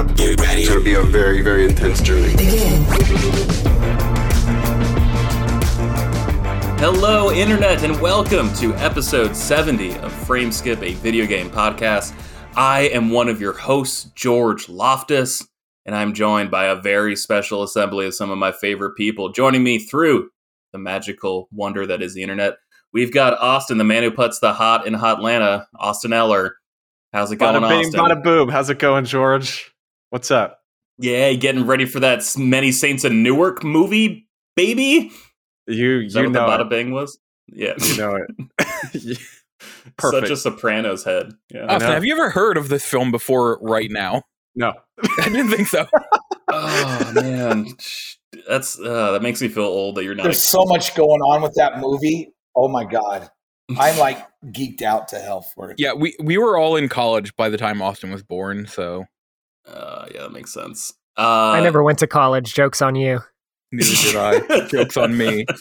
up. Get ready. It's gonna be a very, very intense journey. Hello, Internet, and welcome to episode 70 of Frameskip, a video game podcast. I am one of your hosts, George Loftus, and I'm joined by a very special assembly of some of my favorite people. Joining me through the magical wonder that is the Internet, we've got Austin, the man who puts the hot in Hotlanta, Austin Eller. How's it going, Bada bing, Austin? bada boom. How's it going, George? What's up? Yeah, getting ready for that Many Saints of Newark movie, baby? You Is that you what the bada it. bing was? Yeah. You know it. Perfect. Such a Sopranos head. Yeah. Austin, have you ever heard of this film before right now? no. I didn't think so. oh man, that's uh, that makes me feel old that you're not. There's so much going on with that movie. Oh my god, I'm like geeked out to hell for it. Yeah, we, we were all in college by the time Austin was born, so Uh, yeah, that makes sense. Uh, I never went to college. Joke's on you. neither did I. Joke's on me.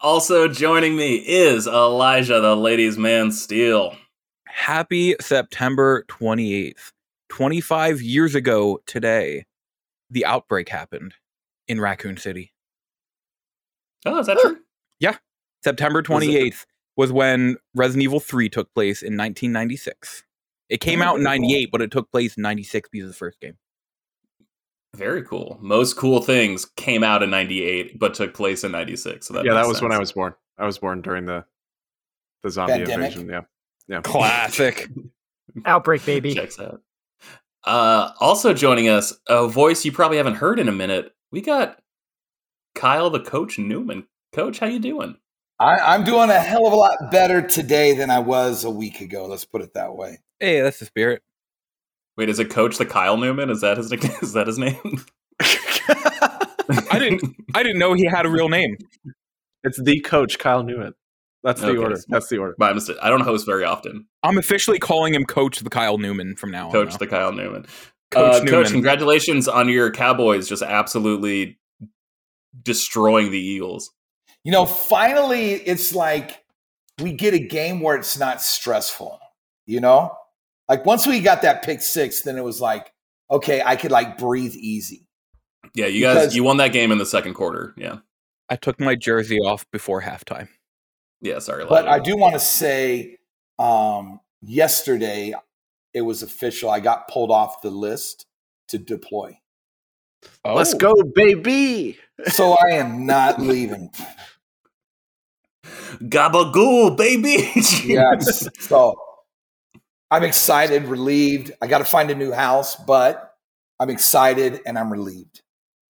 Also joining me is Elijah, the ladies' man. Steel. Happy September 28th. 25 years ago today, the outbreak happened in Raccoon City. Oh, is that true? Yeah, September Was it- 28th was when Resident Evil 3 took place in 1996. It came out in Oh. 98, but it took place in 96 because of the first game. Very cool. Most cool things came out in '98, but took place in '96. So that yeah, that makes was when I was born. I was born during the the zombie Pandemic? invasion. Yeah. Yeah. Classic. Outbreak, baby. Checks out. Uh, also joining us, a voice you probably haven't heard in a minute. We got Kyle, the coach Newman. Coach, how you doing? I, I'm doing a hell of a lot better today than I was a week ago. Let's put it that way. hey, that's the spirit. Wait, is it Coach the Kyle Newman? Is that his is that his name? I didn't I didn't know he had a real name. it's the coach, Kyle Newman. That's the Okay, order. so- That's the order. By mistake. I don't host very often. I'm officially calling him Coach the Kyle Newman from now on. Coach the Kyle Newman. Coach uh, Newman. Coach, congratulations on your Cowboys just absolutely destroying the Eagles. You know, finally, it's like we get a game where it's not stressful. You know, like once we got that pick six, then it was like, okay, I could like breathe easy. Yeah, you guys, you won that game in the second quarter. Yeah, I took my jersey off before halftime. yeah. Sorry, But I do want to say, um, yesterday it was official. I got pulled off the list to deploy, Let's Oh. go, baby. so I am not leaving. Gabagool, baby. yes. So I'm excited, relieved. I got to find a new house, but I'm excited and I'm relieved.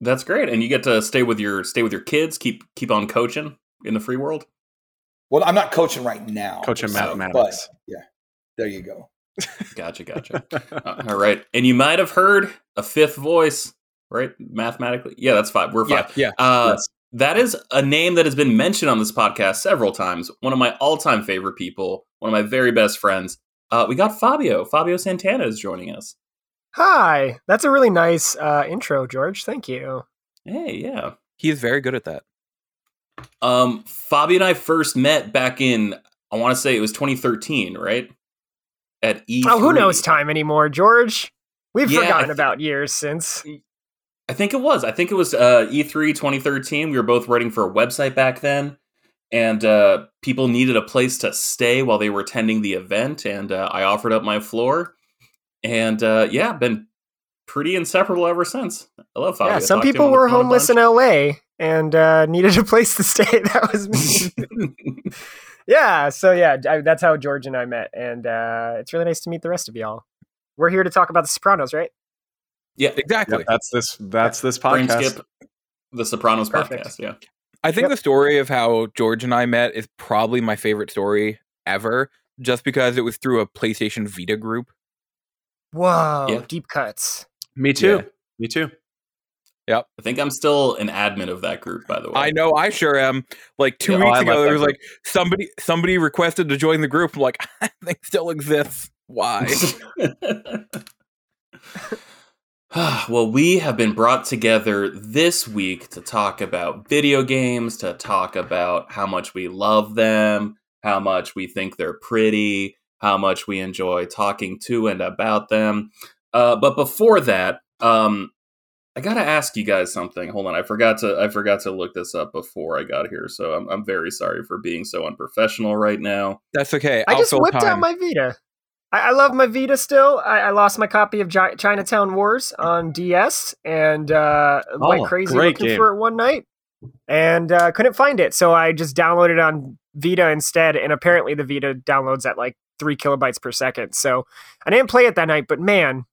That's great, and you get to stay with your stay with your kids. Keep keep on coaching in the free world. Well, I'm not coaching right now. Coaching so- mathematics. But yeah, there you go. Gotcha, gotcha. Uh, all right, and you might have heard a fifth voice, right? Mathematically, yeah, that's five. We're Yeah, five. yeah. Uh, Yes. That is a name that has been mentioned on this podcast several times. One of my all-time favorite people, one of my very best friends. Uh, we got Fabio. Fabio Santana is joining us. Hi. That's a really nice uh, intro, George. Thank you. Hey, yeah. He is very good at that. Um, Fabio and I first met back in, I want to say it was 2013, right? At E. Oh, who knows time anymore, George? We've Yeah, forgotten thi- about years since. I think it was. I think it was uh, E3 2013. We were both writing for a website back then, and uh, people needed a place to stay while they were attending the event, and uh, I offered up my floor, and uh, yeah, been pretty inseparable ever since. I love Fabio. yeah, some people were homeless in LA and uh, needed a place to stay. That was me. yeah, so yeah, I, that's how George and I met, and uh, it's really nice to meet the rest of y'all. We're here to talk about The Sopranos, right? Yeah, Exactly. Yep, that's this. That's this Frame podcast. skip the Sopranos Perfect. podcast. Yeah. I think Yep. the story of how George and I met is probably my favorite story ever, just because it was through a PlayStation Vita group. Whoa, Yeah. deep cuts. Me too. Yeah. Me too. Yep. I think I'm still an admin of that group, by the way. I know I sure am. Like two Yeah, oh, weeks I ago, there was group. like somebody somebody requested to join the group. I'm like, I think still exists. Why? well, we have been brought together this week to talk about video games, to talk about how much we love them, how much we think they're pretty, how much we enjoy talking to and about them. Uh, but before that, um, I gotta ask you guys something. Hold on, I forgot to I forgot to look this up before I got here, so I'm I'm very sorry for being so unprofessional right now. That's okay. I I'll just fill whipped out my Vita. I, I love my Vita still. I, I lost my copy of Gi- Chinatown Wars on DS and uh, went Oh, crazy looking game. for it one night and uh, couldn't find it. So I just downloaded it on Vita instead. And apparently the Vita downloads at like three kilobytes per second. So I didn't play it that night, but man,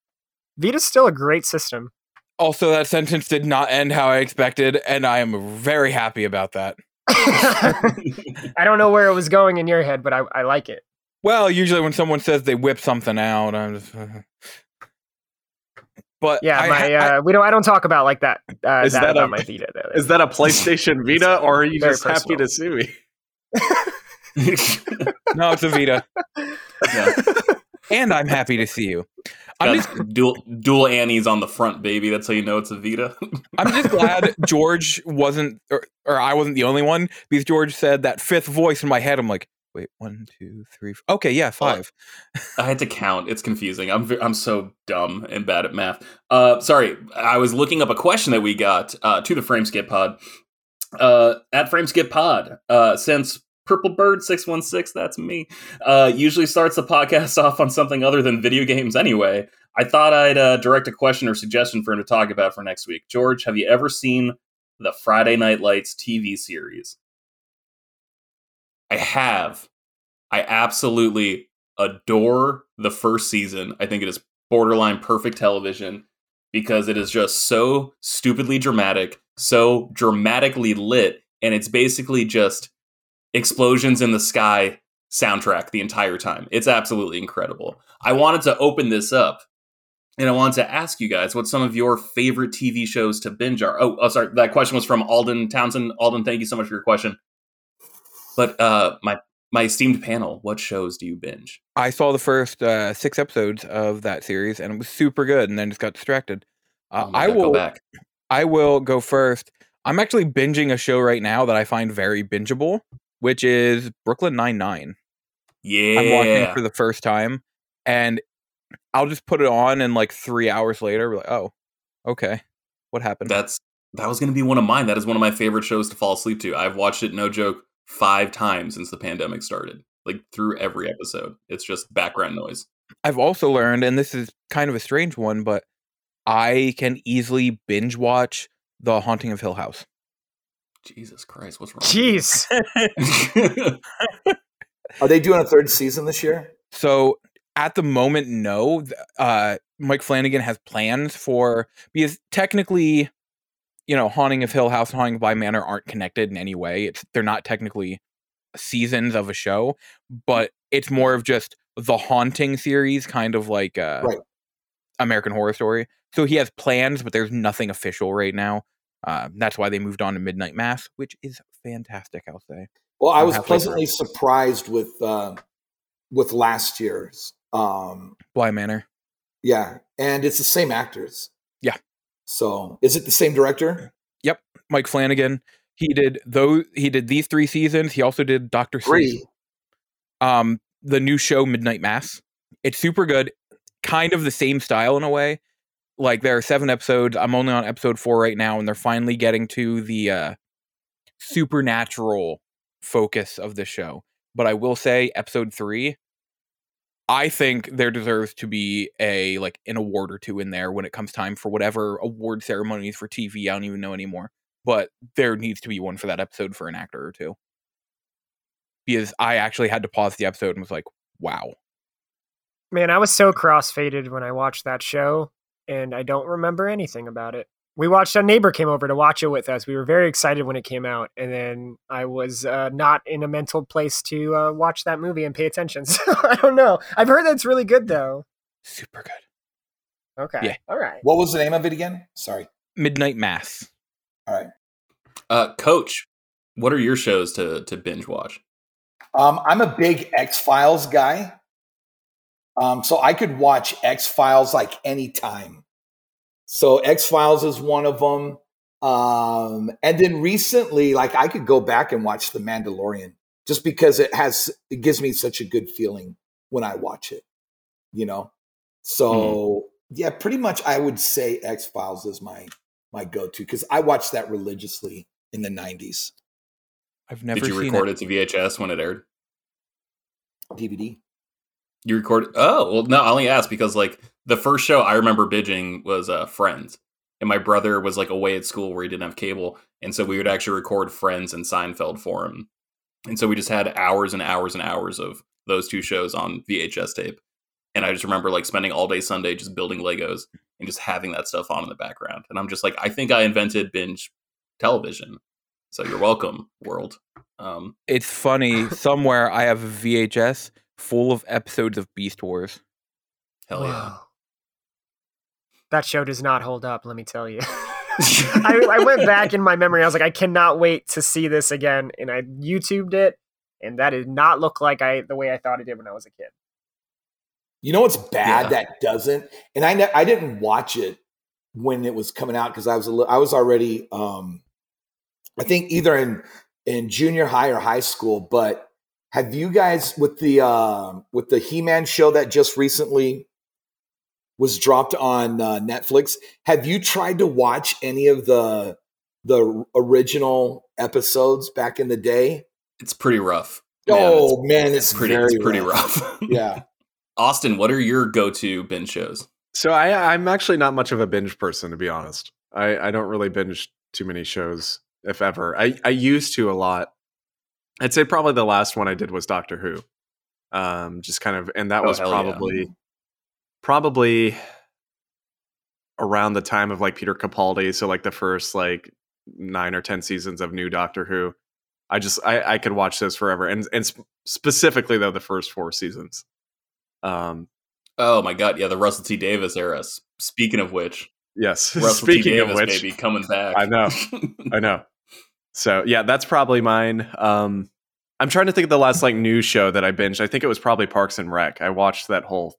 Vita's still a great system. Also, that sentence did not end how I expected, and I am very happy about that. I don't know where it was going in your head, but I, I like it. Well, usually when someone says they whip something out, I'm just. But Yeah, I my I- uh, we don't I don't talk about like that. Uh, Is that, that about a- my Vita. though. Is that a PlayStation Vita, or are you Very just happy to see me? no, it's a Vita, Yeah. and I'm happy to see you. I'm Got just, dual dual Annies on the front, baby. That's how you know it's a Vita. I'm just glad George wasn't, or, or I wasn't the only one because George said that fifth voice in my head. I'm like, wait, one, two, three. Okay, yeah, five. I had to count. It's confusing. I'm I'm so dumb and bad at math. Uh, sorry, I was looking up a question that we got uh, to the Frameskip Pod uh, at Frameskip Pod. Uh, since Purple Bird six one six, that's me. Uh, usually starts the podcast off on something other than video games. Anyway, I thought I'd uh, direct a question or suggestion for him to talk about for next week. George, have you ever seen the Friday Night Lights TV series? I have. I absolutely adore the first season. I think it is borderline perfect television because it is just so stupidly dramatic, so dramatically lit, and it's basically just explosions in the sky soundtrack the entire time. It's absolutely incredible. I wanted to open this up and I wanted to ask you guys what some of your favorite TV shows to binge are. Oh, oh sorry, that question was from Alden Townsend. Alden, thank you so much for your question. But uh my my esteemed panel, what shows do you binge? I saw the first uh, six episodes of that series, and it was super good, and then just got distracted. Uh, Oh I God, go will. back. I will go first. I'm actually binging a show right now that I find very bingeable, which is Brooklyn Nine Nine. Yeah. I'm watching for the first time, and I'll just put it on, and like three hours later, we're like, oh, okay, what happened? That's that was going to be one of mine. That is one of my favorite shows to fall asleep to. I've watched it, no joke, five times since the pandemic started. Like through every episode, it's just background noise. I've also learned, and this is kind of a strange one, but I can easily binge watch The Haunting of Hill House. Jesus Christ, what's wrong? Jeez. Are they doing a third season this year? So at the moment, no. Uh, Mike Flanagan has plans for because technically, you know, Haunting of Hill House and Haunting of Bly Manor aren't connected in any way. It's they're not technically seasons of a show, but it's more of just the haunting series, kind of like uh, Right. American Horror Story. So he has plans, but there's nothing official right now. Uh, that's why they moved on to Midnight Mass, which is fantastic. I'll say. Well, I was pleasantly surprised with uh, with last year's. Um, Bly Manor. yeah, and it's the same actors. Yeah. So, is it the same director? Yep, Mike Flanagan. He did those. He did these three seasons. He also did Doctor Sleep. Um, the new show Midnight Mass. It's super good. Kind of the same style in a way. Like there are seven episodes. I'm only on episode four right now, and they're finally getting to the uh, supernatural focus of the show. But I will say, episode three. I think there deserves to be a like an award or two in there when it comes time for whatever award ceremonies for TV. I don't even know anymore but there needs to be one for that episode for an actor or two. Because I actually had to pause the episode and was like, wow. Man, I was so crossfaded when I watched that show, and I don't remember anything about it. We watched a neighbor came over to watch it with us. We were very excited when it came out, and then I was uh, not in a mental place to uh, watch that movie and pay attention. So I don't know. I've heard that it's really good, though. Super good. Okay, Yeah. all right. What was the name of it again? Sorry. Midnight Mass. All right. uh, Coach, what are your shows to to binge watch? Um, I'm a big X Files guy. Um, so I could watch X Files like anytime. So X Files is one of them. Um, and then recently, like I could go back and watch The Mandalorian just because it has it gives me such a good feeling when I watch it. You know, so yeah, pretty much. I would say X Files is my my go to because I watched that religiously in the '90s. I've never Did you seen record it. it to VHS when it aired? DVD. You record? Oh, well, no. I only asked because like the first show I remember binging was uh, Friends, and my brother was like away at school where he didn't have cable, and so we would actually record Friends and Seinfeld for him, and so we just had hours and hours and hours of those two shows on VHS tape, and I just remember like spending all day Sunday just building Legos and just having that stuff on in the background, and I'm just like, I think I invented binge television, so you're welcome, world. Um, It's funny. Somewhere I have a VHS full of episodes of Beast Wars. hell yeah. Wow. That show does not hold up, let me tell you. I, I went back in my memory. I was like, I cannot wait to see this again. And I YouTubed it, and that did not look like I the way I thought it did when I was a kid. You know what's bad Yeah. that doesn't, and I ne- I didn't watch it when it was coming out because I was a li- I was already um I think either in in junior high or high school. But have you guys with the um with the He Man show that just recently was dropped on uh, Netflix? Have you tried to watch any of the the original episodes back in the day? It's pretty rough. Man, oh man, it's pretty, very it's pretty rough. Yeah. Austin, what are your go-to binge shows? So I, I'm actually not much of a binge person, to be honest. I, I don't really binge too many shows, if ever. I, I used to a lot. I'd say probably the last one I did was Doctor Who. Um, just kind of, and that Oh, was probably yeah. Probably, around the time of like Peter Capaldi. So like the first like nine or ten seasons of new Doctor Who. I just I, I could watch those forever, and and sp- specifically though the first four seasons. Um, Oh my god, yeah, the Russell T Davies era. Speaking of which, yes. Russell Speaking T Davies, of which, baby, coming back. I know. I know. So yeah, that's probably mine. Um, I'm trying to think of the last like news show that I binged. I think it was probably Parks and Rec. I watched that whole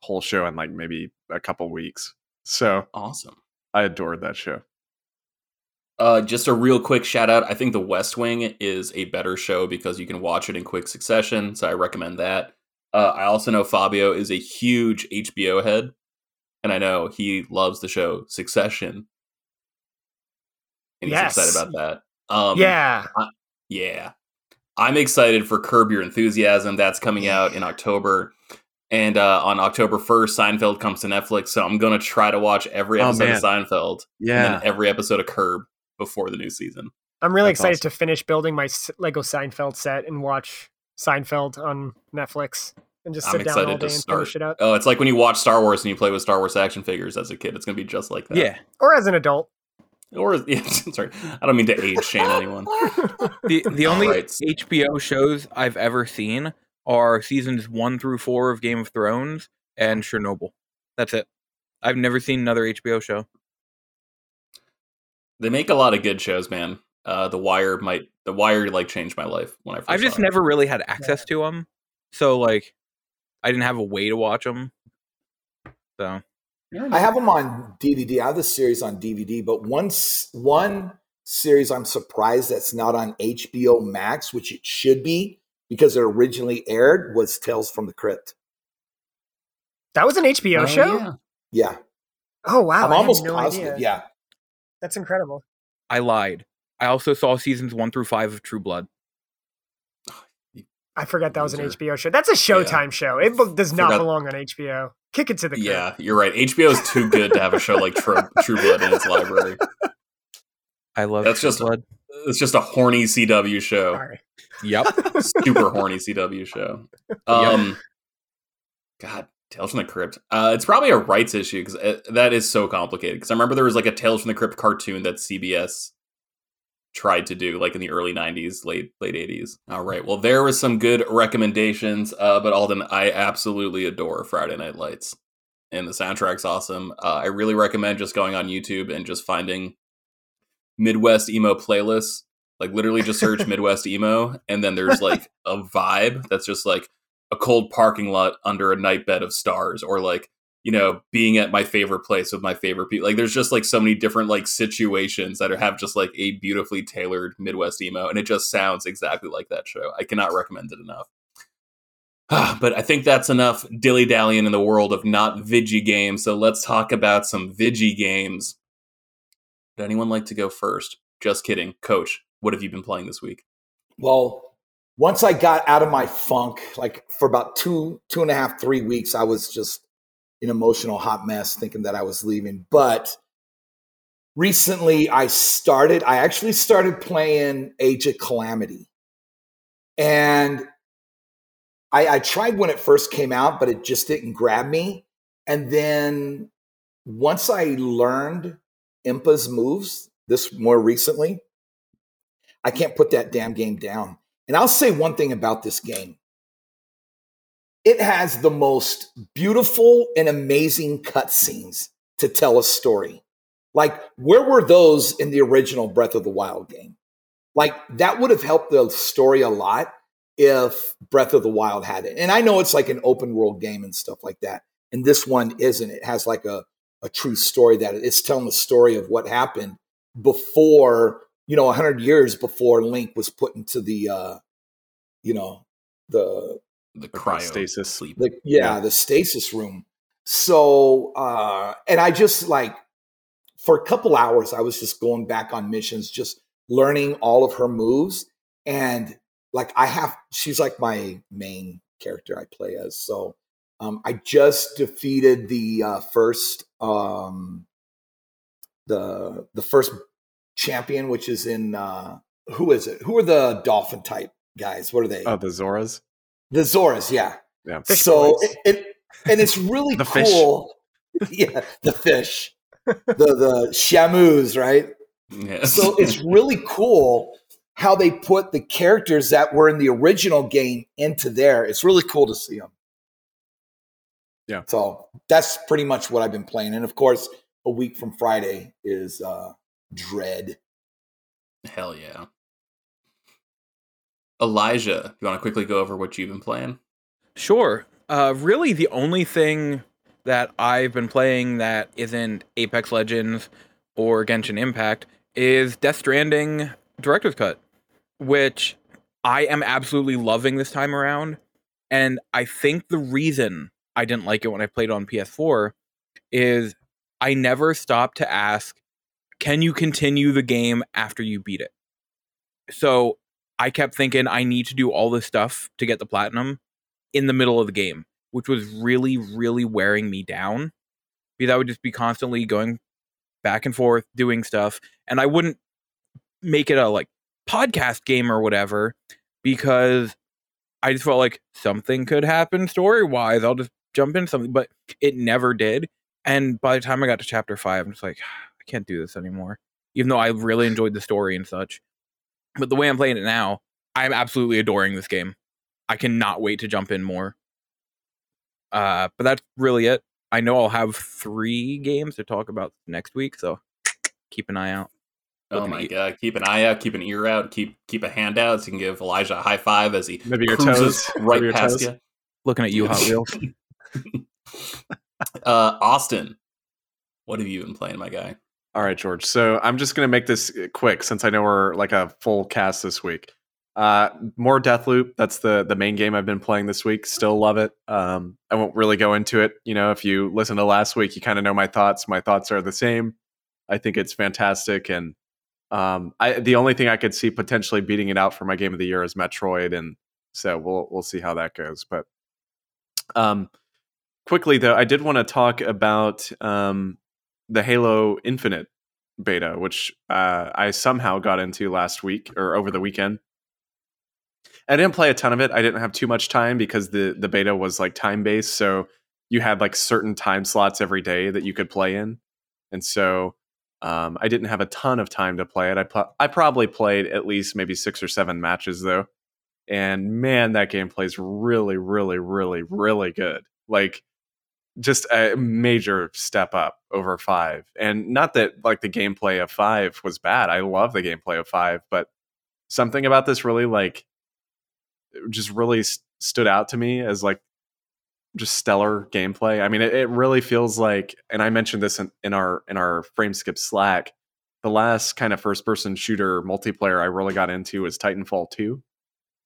whole show in like maybe a couple weeks. So awesome. I adored that show. Uh, just a real quick shout out. I think The West Wing is a better show because you can watch it in quick succession. So I recommend that. Uh, I also know Fabio is a huge HBO head, and I know he loves the show Succession, and he's Yes. excited about that. Um, yeah. Yeah. I'm excited for Curb Your Enthusiasm. That's coming out in October. And uh, on October 1st, Seinfeld comes to Netflix. So I'm going to try to watch every Oh, episode of man. Seinfeld and Yeah. then every episode of Curb before the new season. I'm really That's excited awesome. to finish building my Lego Seinfeld set and watch Seinfeld on Netflix and just I'm sit down all day to and start. finish it up. Oh, it's like when you watch Star Wars and you play with Star Wars action figures as a kid. It's going to be just like that. Yeah. Or as an adult. Or, yeah, sorry. I don't mean to age shame anyone. The the only Alright. HBO shows I've ever seen are seasons one through four of Game of Thrones and Chernobyl. That's it. I've never seen another HBO show. They make a lot of good shows, man. Uh, the Wire might, The Wire like changed my life when I first I've just saw it. never really had access to them, so like, I didn't have a way to watch them. So I have them on DVD. I have the series on DVD, but once one series I'm surprised that's not on HBO Max, which it should be because it originally aired, was Tales from the Crypt. That was an HBO Oh, show? yeah. Yeah, Oh, wow. I'm I almost no positive. idea. Yeah, That's incredible. I lied. I also saw seasons one through five of True Blood. I forgot that was an HBO show. That's a Showtime show. It does not Forgot- belong on HBO. Kick it to the curb. Yeah, you're right. HBO is too good to have a show like True, True Blood in its library. I love That's True just- Blood. It's just a horny CW show, Sorry. Yep. super horny CW show. Um, God, Tales from the Crypt. Uh, it's probably a rights issue because that is so complicated. Because I remember there was like a Tales from the Crypt cartoon that CBS tried to do, like in the early '90s, late late '80s. All right, well, there was some good recommendations. Uh, but Alden, I absolutely adore Friday Night Lights, and the soundtrack's awesome. Uh, I really recommend just going on YouTube and just finding Midwest emo playlists. Like literally just search Midwest emo, and then there's like a vibe that's just like a cold parking lot under a night bed of stars, or like you know being at my favorite place with my favorite people. Like there's just like so many different like situations that are, have just like a beautifully tailored Midwest emo, and it just sounds exactly like that show. I cannot recommend it enough. but I think that's enough dilly dallying in the world of not Vigi games. So let's talk about some Vigi games. Would anyone like to go first? Just kidding. Coach, what have you been playing this week? Well, once I got out of my funk, like for about two, two and a half, three weeks, I was just an emotional hot mess thinking that I was leaving. But recently I started, I actually started playing Age of Calamity. And I, I tried when it first came out, but it just didn't grab me. And then once I learned Impa's moves, this more recently, I can't put that damn game down. And I'll say one thing about this game it has the most beautiful and amazing cutscenes to tell a story. Like, where were those in the original Breath of the Wild game? Like, that would have helped the story a lot if Breath of the Wild had it. And I know it's like an open world game and stuff like that. And this one isn't. It has like a, a true story that it's telling the story of what happened before, you know, 100 years before Link was put into the, uh, you know, the, the cryo stasis sleep. the, yeah, yeah, the stasis room. So, uh, and I just like, for a couple hours, I was just going back on missions, just learning all of her moves. And like I have she's like my main character I play as. So um, I just defeated the uh, first um, the the first champion, which is in uh, who is it? Who are the dolphin type guys? What are they? Oh, the Zoras. The Zoras, yeah. Yeah. Fish so it, it and it's really The fish. cool. yeah, the fish, the the shamus, right? Yes. So it's really cool how they put the characters that were in the original game into there. It's really cool to see them. Yeah. So that's pretty much what I've been playing. And of course, a week from Friday is uh Dread. Hell yeah. Elijah, you want to quickly go over what you've been playing? Sure. Uh, really, the only thing that I've been playing that isn't Apex Legends or Genshin Impact is Death Stranding Director's Cut, which I am absolutely loving this time around. And I think the reason I didn't like it when I played on PS4 is I never stopped to ask, can you continue the game after you beat it? So I kept thinking I need to do all this stuff to get the platinum in the middle of the game, which was really, really wearing me down because I would just be constantly going back and forth doing stuff. And I wouldn't make it a like podcast game or whatever because I just felt like something could happen story wise. I'll just jump into something, but it never did. And by the time I got to chapter five, I'm just like, I can't do this anymore. Even though I really enjoyed the story and such. But the way I'm playing it now, I'm absolutely adoring this game. I cannot wait to jump in more. Uh, but that's really it. I know I'll have three games to talk about next week, so keep an eye out. Oh my at you. god! Keep an eye out, keep an ear out, keep keep a hand out so you can give Elijah a high five as he Maybe your cruises toes. right Maybe your past toes. you. Looking at you, Hot Wheels. Uh, Austin, what have you been playing, my guy? All right, George. So I'm just going to make this uh, quick since I know we're like a full cast this week. Uh, more Deathloop. That's the the main game I've been playing this week. Still love it. Um, I won't really go into it. You know, if you listen to last week, you kind of know my thoughts. My thoughts are the same. I think it's fantastic, and um, I the only thing I could see potentially beating it out for my game of the year is Metroid, and so we'll we'll see how that goes. But um, quickly though, I did want to talk about um, the Halo Infinite beta, which uh, I somehow got into last week or over the weekend. I didn't play a ton of it. I didn't have too much time because the the beta was like time based, so you had like certain time slots every day that you could play in, and so um, I didn't have a ton of time to play it. I pl- I probably played at least maybe six or seven matches though, and man, that game plays really, really, really, really good. Like just a major step up over five. And not that like the gameplay of five was bad. I love the gameplay of five, but something about this really like just really st- stood out to me as like just stellar gameplay. I mean, it, it really feels like, and I mentioned this in, in our in our frame skip Slack. The last kind of first person shooter multiplayer I really got into was Titanfall two,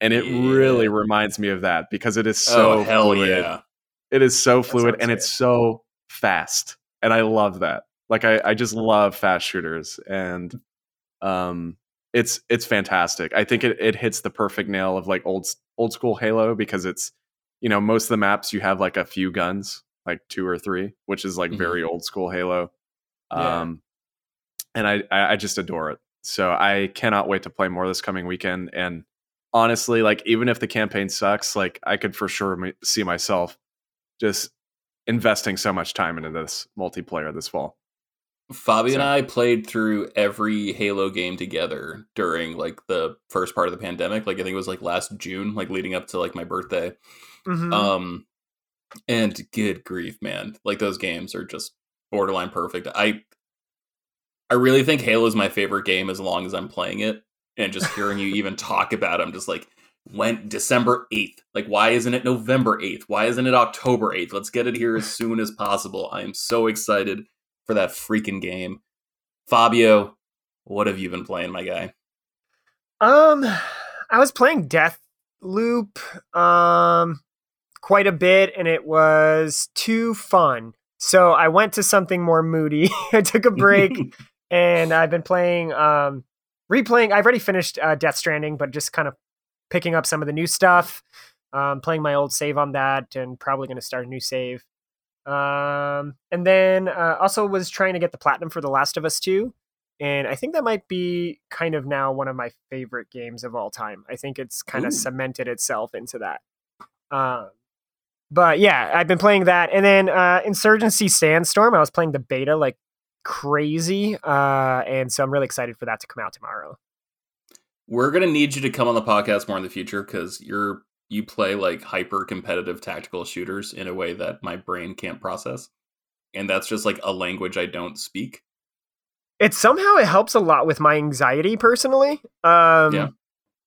and it Yeah. really reminds me of that because it is oh, so oh hell fluid. yeah! It is so fluid and it's so fast, and I love that. Like I, I just love fast shooters, and um, it's it's fantastic. I think it, it hits the perfect nail of like old old school Halo because it's you know most of the maps you have like a few guns, like two or three, which is like Mhm. very old school Halo. Yeah. Um, and I, I I just adore it. So I cannot wait to play more this coming weekend. And honestly, like even if the campaign sucks, like I could for sure m- see myself just investing so much time into this multiplayer this fall. Fabi and I played through every Halo game together during like the first part of the pandemic. Like I think it was like last June, like leading up to like my birthday. Mhm. Um, and good grief, man! Like those games are just borderline perfect. I, I really think Halo is my favorite game as long as I'm playing it, and just hearing you even talk about, it, I'm just like, when December eighth? Like, why isn't it November eighth? Why isn't it October eighth? Let's get it here as soon as possible. I am so excited for that freaking game. Fabio, what have you been playing, my guy? Um, I was playing Death Loop um quite a bit, and it was too fun. So I went to something more moody. I took a break, and I've been playing, um, replaying. I've already finished uh, Death Stranding, but just kind of picking up some of the new stuff. Um, playing my old save on that, and probably going to start a new save. Um, and then uh, also was trying to get the platinum for The Last of Us 2 and I think that might be kind of now one of my favorite games of all time. I think it's kind Ooh. of cemented itself into that. Um, but yeah, I've been playing that, and then uh, Insurgency Sandstorm. I was playing the beta like crazy, uh, and so I'm really excited for that to come out tomorrow. We're gonna need you to come on the podcast more in the future because you're you play like hyper competitive tactical shooters in a way that my brain can't process, and that's just like a language I don't speak. It somehow it helps a lot with my anxiety personally. Um, Yeah.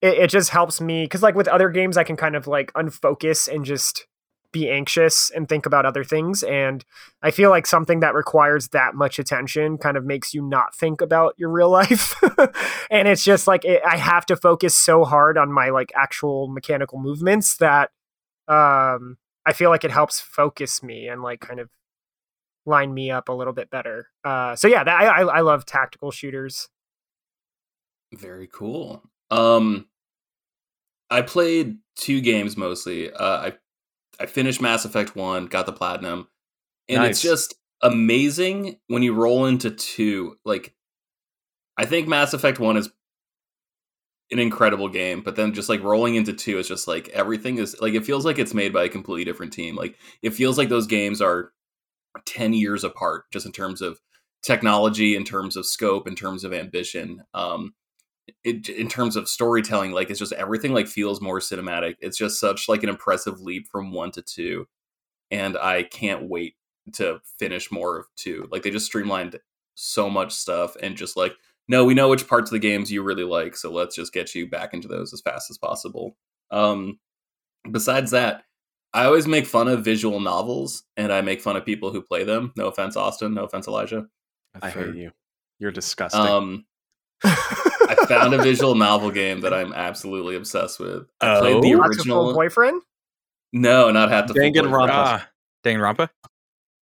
it, it just helps me because like with other games, I can kind of like unfocus and just be anxious and think about other things. And I feel like something that requires that much attention kind of makes you not think about your real life. and it's just like it, I have to focus so hard on my like actual mechanical movements that um, I feel like it helps focus me and like kind of line me up a little bit better. Uh, so yeah, that, I, I love tactical shooters. Very cool. Um, I played two games mostly. Uh, I I finished Mass Effect One, got the platinum, and it's just amazing when you roll into two. Like, I think Mass Effect One is an incredible game, but then just like rolling into two is just like everything is like it feels like it's made by a completely different team. Like it feels like those games are ten years apart, just in terms of technology, in terms of scope, in terms of ambition. Um, it, in terms of storytelling like it's just everything like feels more cinematic. It's just such like an impressive leap from one to two and i can't wait to finish more of two. Like they just streamlined so much stuff and just like no we know which parts of the games you really like so let's just get you back into those as fast as possible. Um besides that i always make fun of visual novels and i make fun of people who play them. No offense austin. No offense elijah. I hate you. You're disgusting. um I found a visual novel game that I'm absolutely obsessed with. I played the Oh? Watch original. boyfriend. No, not half the full Danganronpa. boyfriend. Ah, Danganronpa.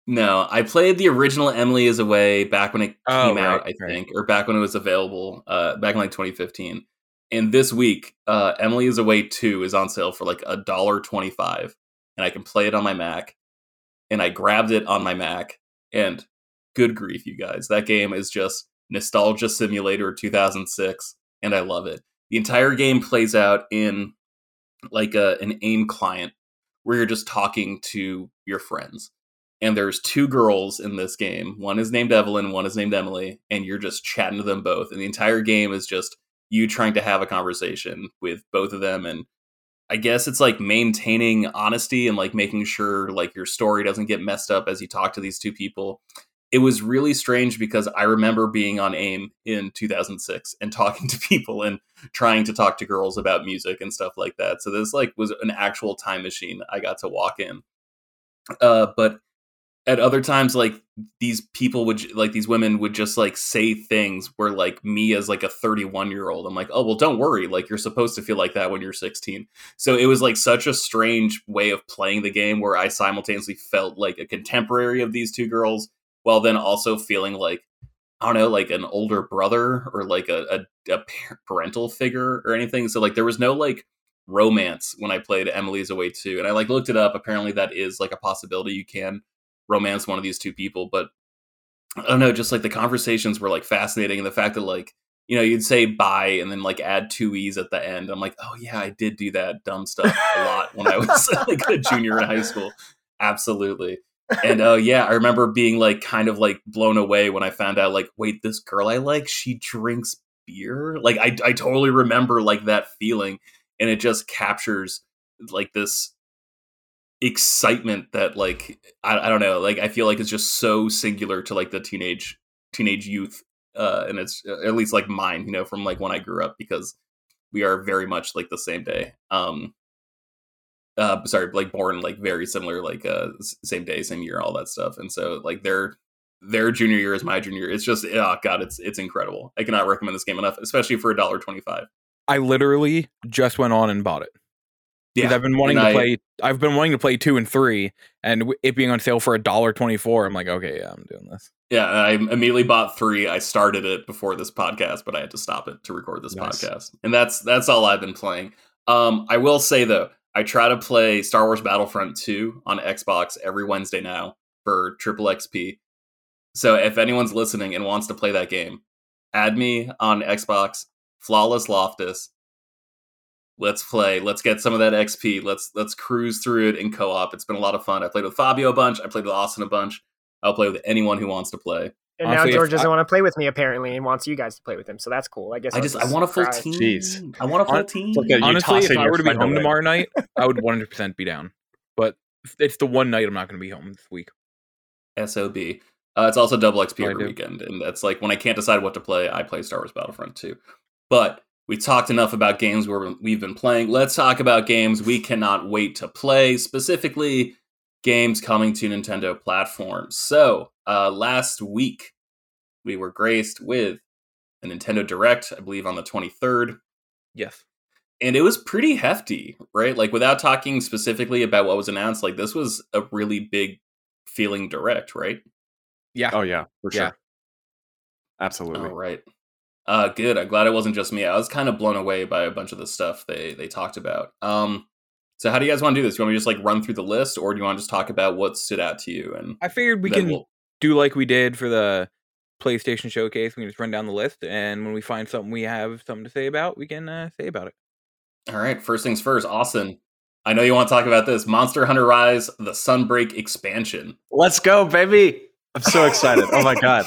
No, I played the original Emily is Away back when it Oh, came out, I right. think, or back when it was available, uh, back in like 2015. And this week, uh, Emily is Away 2 is on sale for like a dollar twenty-five, and I can play it on my Mac. And I grabbed it on my Mac, and good grief, you guys, that game is just nostalgia simulator 2006, and I love it. The entire game plays out in like a an AIM client where you're just talking to your friends and there's two girls in this game. One is named Evelyn, one is named Emily, and you're just chatting to them both. And the entire game is just you trying to have a conversation with both of them and I guess it's like maintaining honesty and like making sure like your story doesn't get messed up as you talk to these two people. It was really strange because I remember being on AIM in 2006 and talking to people and trying to talk to girls about music and stuff like that. So this like was an actual time machine I got to walk in. Uh, but at other times like these people would like these women would just like say things where like me as like a 31 year old i'm like oh well don't worry like you're supposed to feel like that when you're 16 so it was like such a strange way of playing the game where i simultaneously felt like a contemporary of these two girls while then also feeling like i don't know like an older brother or like a, a, a parental figure or anything. So like there was no like romance when i played emily's away too. And i like looked it up. Apparently that is like a possibility you can romance one of these two people. But i don't know just like the conversations were like fascinating. And the fact that like you know you'd say bye and then like add two e's at the end. I'm like oh yeah i did do that dumb stuff a lot when i was like a junior in high school. Absolutely and oh yeah i remember being like kind of like blown away when i found out like wait this girl i like she drinks beer? Like i, I totally remember like that feeling and it just captures like this excitement that like I, I don't know like i feel like it's just so singular to like the teenage teenage youth uh and it's uh, at least like mine you know from like when i grew up because we are very much like the same day. Um uh sorry like born like very similar like uh same day same year all that stuff and so like their their junior year is my junior year it's just oh god it's it's incredible i cannot recommend this game enough especially for a dollar 25 I literally just went on and bought it. Because I've been wanting to I- play. I've been wanting to play two and three, and it being on sale for a dollar twenty four. I'm like, okay, yeah, I'm doing this. Yeah, I immediately bought three. I started it before this podcast, but I had to stop it to record this Nice. podcast. And that's that's all I've been playing. Um, I will say though, I try to play Star Wars Battlefront 2 on Xbox every Wednesday now for triple XP. So if anyone's listening and wants to play that game, add me on Xbox, Flawless Loftus. Let's play. Let's get some of that XP. Let's let's cruise through it in co-op. It's been a lot of fun. I played with Fabio a bunch. I played with Austin a bunch. I'll play with anyone who wants to play. And Honestly, now George doesn't I- want to play with me apparently, and wants you guys to play with him. So that's cool. I guess I I'll just I want a full cry. team. Jeez. I want a full team. Look Honestly, if I were to be home away. tomorrow night, I would one hundred percent be down. But it's the one night I'm not going to be home this week. SOB. Uh, it's also double XP I every do. weekend, and that's like when I can't decide what to play, I play Star Wars Battlefront 2. But we talked enough about games where we've been playing. Let's talk about games we cannot wait to play, specifically games coming to Nintendo platforms. So, uh, last week we were graced with a Nintendo Direct, I believe on the 23rd, Yes. and it was pretty hefty, right? Like without talking specifically about what was announced, like this was a really big feeling direct, right? Yeah. Oh yeah, for sure. Yeah. Absolutely. All right. Uh good. I'm glad it wasn't just me. I was kind of blown away by a bunch of the stuff they they talked about. Um so how do you guys want to do this? You want me to just like run through the list or do you want to just talk about what stood out to you and I figured we can we'll- do like we did for the PlayStation showcase. We can just run down the list, and when we find something we have something to say about, we can uh, say about it. All right, first things first, Austin. I know you want to talk about this. Monster Hunter Rise, the Sunbreak expansion. Let's go, baby! I'm so excited. oh my god,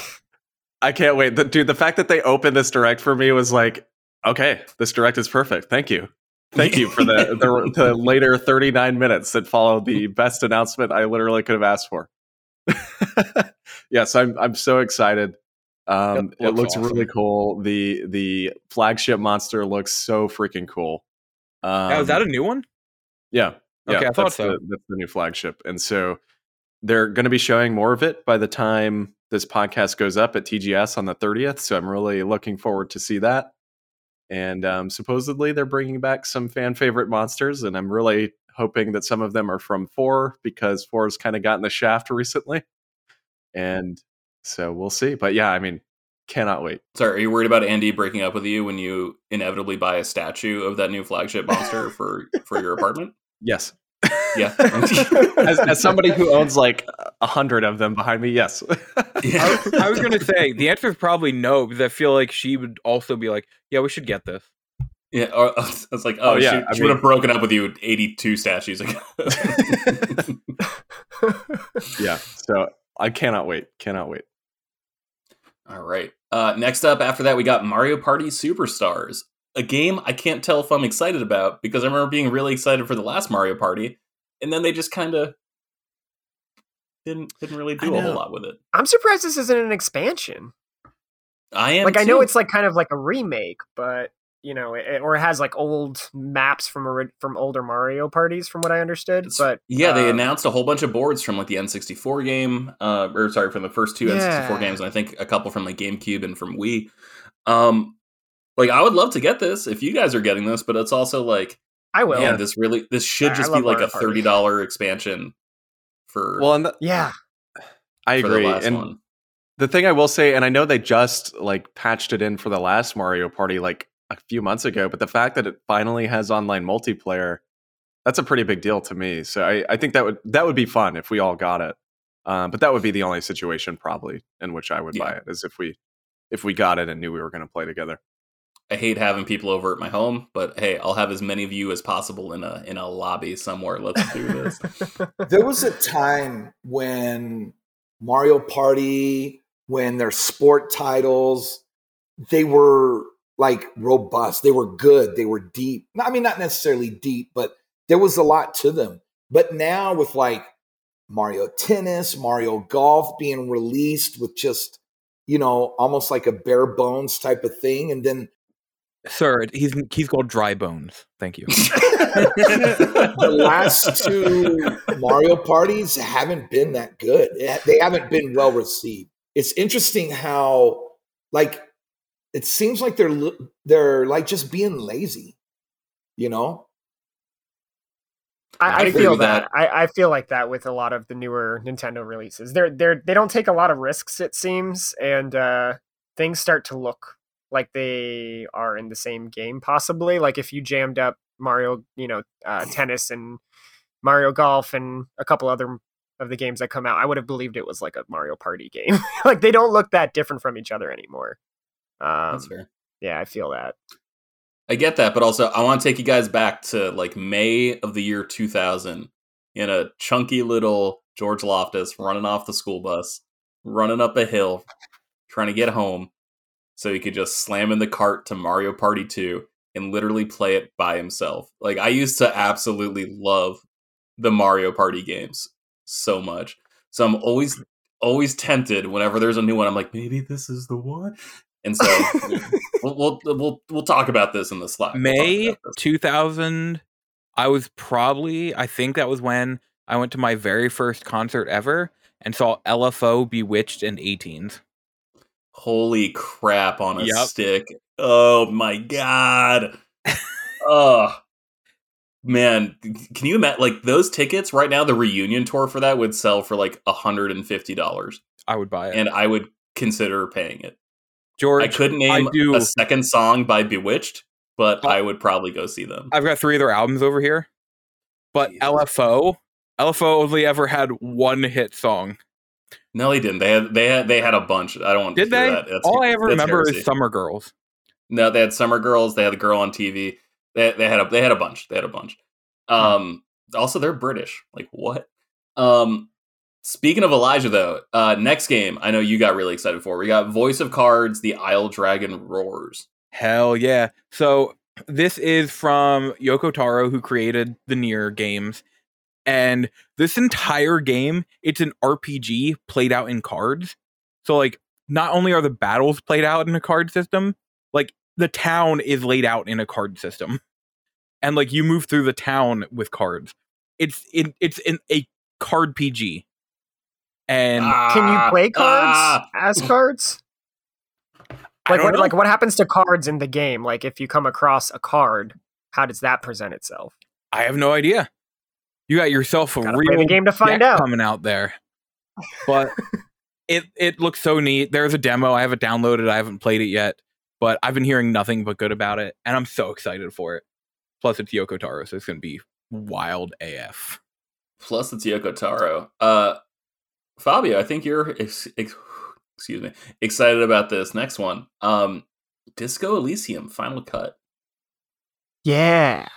I can't wait. The, dude, the fact that they opened this direct for me was like, okay, this direct is perfect. Thank you, thank you for the the, the later 39 minutes that followed the best announcement I literally could have asked for. yes, I'm I'm so excited. Um, it looks looks really cool. The the flagship monster looks so freaking cool. Um, now, is that a new one? yeah. Yeah, Okay, I thought so. The, that's the new flagship. And so they're going to be showing more of it by the time this podcast goes up at TGS on the 30th. So I'm really looking forward to see that. And um, supposedly they're bringing back some fan favorite monsters. And I'm really hoping that some of them are from 4 because 4 has kind of gotten the shaft recently. And so we'll see. But yeah, I mean, cannot wait. Sorry, are you worried about Andy breaking up with you when you inevitably buy a statue of that new flagship monster for for your apartment? Yes. Yeah. as, as somebody who owns like a hundred of them behind me, yes. yeah. I, I was gonna say the answer is probably no because I feel like she would also be like, "Yeah, we should get this." Yeah, or, I was like, oh, Oh, yeah, she, I she would have broken up with you 82 statues ago. yeah. So I cannot wait. Cannot wait. All right. Uh, next up, after that, we got Mario Party Superstars, a game I can't tell if I'm excited about because I remember being really excited for the last Mario Party, and then they just kind of didn't didn't really do a whole lot with it. I'm surprised this isn't an expansion. I am Like I know it's like kind of like a remake, but you know, it, or it has like old maps from ori- from older Mario parties, from what I understood. It's- But yeah, they um, announced a whole bunch of boards from like the N64 game, uh, or sorry, from the first two Yeah. N64 games, and I think a couple from like GameCube and from Wii. Um, like I would love to get this if you guys are getting this, but it's also like, I will. man, this really this should I- I just be like Mario a thirty dollar expansion for Well, and the, yeah, I for agree. the last and one. the thing I will say, and I know they just like patched it in for the last Mario Party like a few months ago, but the fact that it finally has online multiplayer, that's a pretty big deal to me. So I, I think that would that would be fun if we all got it. Um, but that would be the only situation probably in which I would buy it is if we if we got it and knew we were going to play together. I hate having people over at my home, but hey, I'll have as many of you as possible in a in a lobby somewhere. Let's do this. there was a time when Mario Party, when their sport titles, they were like robust. They were good. They were deep. I mean, not necessarily deep, but there was a lot to them. But now with like Mario Tennis, Mario Golf being released with just, you know, almost like a bare bones type of thing. And then Sir, he's he's called Dry Bones. Thank you. the last two Mario parties haven't been that good. They haven't been well received. It's interesting how, like, it seems like they're they're like just being lazy, you know. I I, I feel that. that. I, I feel like that with a lot of the newer Nintendo releases. They're they're they don't take a lot of risks, it seems, and uh, things start to look like they are in the same game. Possibly, like if you jammed up Mario, you know, uh, tennis and Mario Golf and a couple other of the games that come out, I would have believed it was like a Mario Party game. like they don't look that different from each other anymore. Um, That's fair. yeah, I feel that. I get that, but also I want to take you guys back to like May of the year 2000 in a chunky little George Loftus running off the school bus, running up a hill, trying to get home so he could just slam in the cart to Mario Party 2 and literally play it by himself. Like I used to absolutely love the Mario Party games so much. So I'm always always tempted whenever there's a new one. I'm like, maybe this is the one. And so we'll, we'll we'll we'll talk about this in the slide. We'll May 2000, I was probably, I think that was when I went to my very first concert ever and saw LFO, Bewitched, and 18s. Holy crap on a Yep. stick! Oh my god! oh man, can you imagine? Like those tickets right now, the reunion tour for that would sell for like hundred and fifty dollars, I would buy it. and I would consider paying it. George, I couldn't name do- a second song by Bewitched, but Uh, I would probably go see them. I've got three of their albums over here, but Jesus. LFO, LFO only ever had one hit song. No, they didn't. They had they had they had a bunch. I don't want to Did hear they? That. That's- All I ever remember heresy. is Summer Girls. No, they had Summer Girls. They had a girl on TV. They they had a they had a bunch. They had a bunch. Um, also they're British. Like what? Um, speaking of Elijah though, uh, next game I know you got really excited for. We got Voice of Cards: The Isle Dragon Roars. Hell yeah. So this is from Yoko Taro, who created the Nier games. And this entire game, it's an RPG played out in cards. So like not only are the battles played out in a card system, like the town is laid out in a card system. And like you move through the town with cards. It's in it's in a card PG. And Can you Ah, play cards ah. as cards? Like what, know. like what happens to cards in the game? Like if you come across a card, how does that present itself? I have no idea. You got yourself a Gotta real the game to find out. coming out there. But it it looks so neat. There's a demo. I have it downloaded. I haven't played it yet, but I've been hearing nothing but good about it, and I'm so excited for it. Plus, it's Yoko Taro, so it's gonna be wild AF. Plus it's Yoko Taro. Uh, Fabio, I think you're ex- ex- excuse me excited about this next one. Um, Disco Elysium Final Cut. Yeah.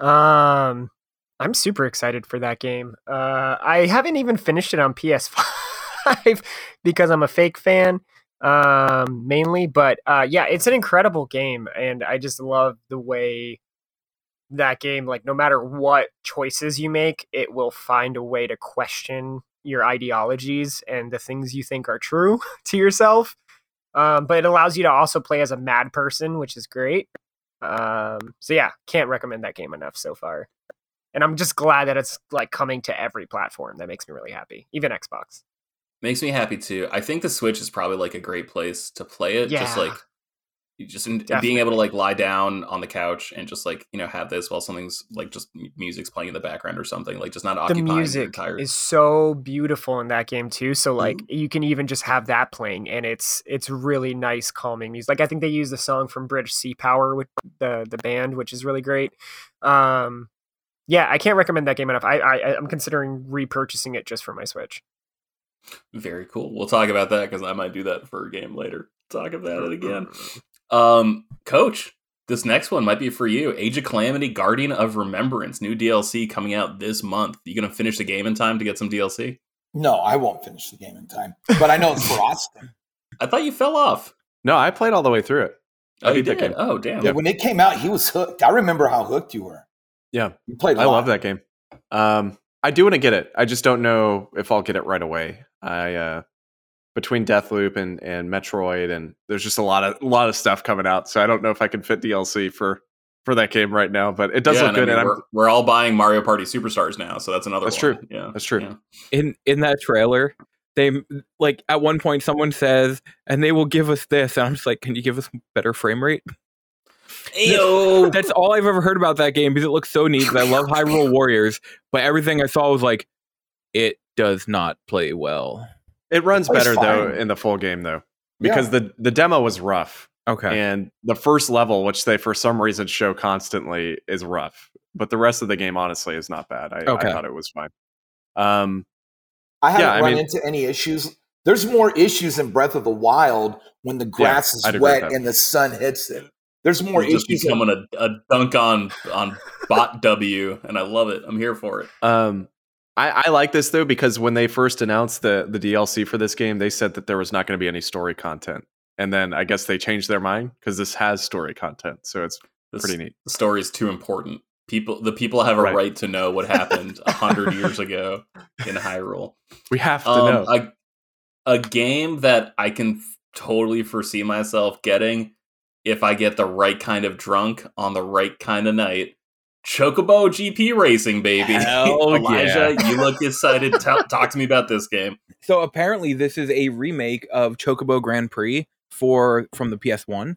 Um I'm super excited for that game. Uh I haven't even finished it on PS5 because I'm a fake fan um mainly, but uh yeah, it's an incredible game and I just love the way that game like no matter what choices you make, it will find a way to question your ideologies and the things you think are true to yourself. Um, but it allows you to also play as a mad person, which is great. Um, so yeah, can't recommend that game enough so far. And I'm just glad that it's like coming to every platform. That makes me really happy, even Xbox. Makes me happy too. I think the Switch is probably like a great place to play it. Yeah. Just like you just in, being able to like lie down on the couch and just like you know have this while something's like just music's playing in the background or something like just not the occupying your music is so beautiful in that game too so like Mm-hmm. you can even just have that playing and it's it's really nice calming music like i think they use the song from british sea power with the the band which is really great um yeah i can't recommend that game enough i, I i'm considering repurchasing it just for my switch Very cool. We'll talk about that because I might do that for a game later. Talk about it again. Um, Coach, this next one might be for you. Age of Calamity, Guardian of Remembrance, new DLC coming out this month. You gonna finish the game in time to get some DLC? No, I won't finish the game in time, but I know it's for Austin. I thought you fell off. No, I played all the way through it. I Oh, you did. Oh, damn. Yeah, when it came out, he was hooked. I remember how hooked you were. Yeah. You played. a I lot. love that game. Um, I do want to get it. I just don't know if I'll get it right away. I uh, between Deathloop and and Metroid, and there's just a lot of a lot of stuff coming out. So I don't know if I can fit DLC for for that game right now. But it does Yeah, look and I good, mean, and we're, we're all buying Mario Party Superstars now, so that's another That's one. true. Yeah, That's true. Yeah. in in that trailer they like at one point someone says and they will give us this and i'm just like can you give us better frame rate Ayo. that's all i've ever heard about that game because it looks so neat. i love hyrule warriors but everything i saw was like it does not play well it runs plays better though in the full game though because the the demo was rough, okay and the first level, which they for some reason show constantly, is rough. But the rest of the game, honestly, is not bad. I, Okay. I thought it was fine. Um, I haven't Yeah, I run mean- into any issues. There's more issues in Breath of the Wild when the grass I'd is agree with wet and the sun hits it. There's more You're just issues. in- becoming a, a dunk on on bot W, and I love it. I'm here for it. Um, I, I like this though because when they first announced the the DLC for this game, they said that there was not going to be any story content, and then I guess they changed their mind because this has story content, so it's This, pretty neat. The story is too important. People, the people have a Right. right, to know what happened a hundred years ago in Hyrule. We have to Um, know. a, a game that I can f- totally foresee myself getting if I get the right kind of drunk on the right kind of night. Chocobo GP racing, baby. Hell Elijah, you look excited. Tell talk to me about this game. so apparently this is a remake of chocobo grand prix for from the ps1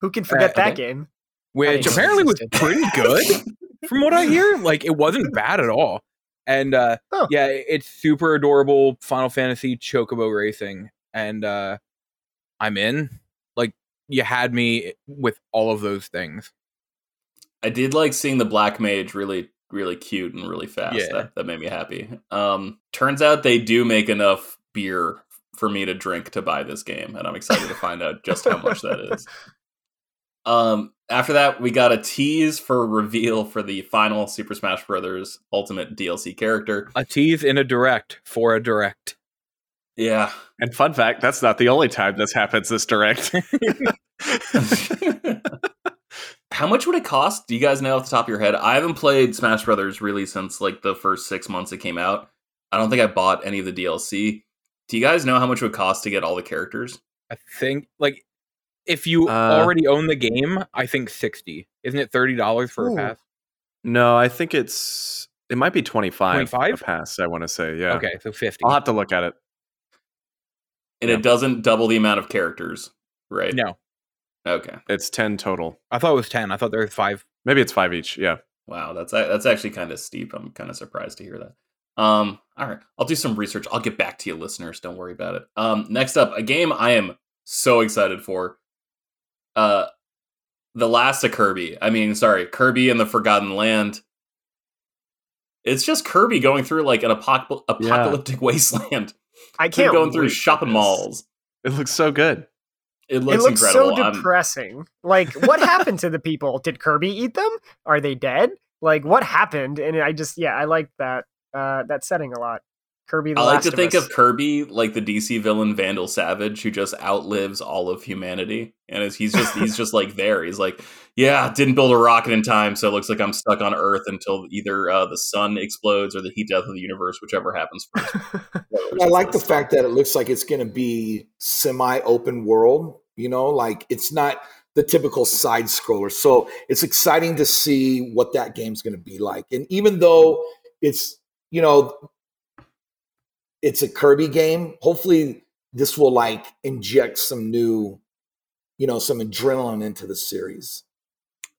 who can forget Uh, that okay. game which know it apparently was pretty good from what I hear. Like it wasn't bad at all. And uh Oh. yeah, it's super adorable Final Fantasy Chocobo racing. And uh I'm in. You had me with all of those things. I did like seeing the black mage really, really cute and really fast. Yeah. That, that made me happy. Um, turns out they do make enough beer for me to drink to buy this game, and I'm excited to find out just how much that is. Um, after that, we got a tease for reveal for the final Super Smash Brothers Ultimate DLC character. A tease in a direct for a direct. Yeah. and fun fact, that's not the only time this happens. This direct. How much would it cost? Do you guys know off the top of your head? I haven't played Smash Brothers really since like the first six months it came out. I don't think I bought any of the DLC. Do you guys know how much it would cost to get all the characters? I think like if you Uh, already own the game, I think 60. Isn't it $30 for Ooh. a pass? no, I think it's it might be twenty five. 25? a pass. I want to say, yeah. Okay, so 50. I'll have to look at it. And Yeah. it doesn't double the amount of characters, right? No. Okay. It's ten total. I thought it was 10. I thought there was 5. Maybe it's five each. Yeah. Wow, that's that's actually kind of steep. I'm kind of surprised to hear that. Um, all right, I'll do some research. I'll get back to you, listeners. Don't worry about it. Um, next up, a game I am so excited for. Uh, the last of Kirby. I mean, sorry, Kirby and the Forgotten Land. It's just Kirby going through like an apoc- apocalyptic wasteland. I can't going through for shopping this. malls. It looks so good. It It looks, looks incredible. so I'm- depressing. Like, what happened to the people? Did Kirby eat them? Are they dead? Like, what happened? And I just, yeah, I like that uh, that setting a lot. Kirby. The I like Last to of think Us. of Kirby like the DC villain Vandal Savage, who just outlives all of humanity, and is, he's just he's just like there. He's like, yeah, didn't build a rocket in time, so it looks like I'm stuck on Earth until either uh, the sun explodes or the heat death of the universe, whichever happens first. I like the fact that it looks like it's going to be semi open world. You know, like it's not the typical side scroller. So it's exciting to see what that game's going to be like. And even though it's, you know, it's a Kirby game, hopefully this will like inject some new, you know, some adrenaline into the series.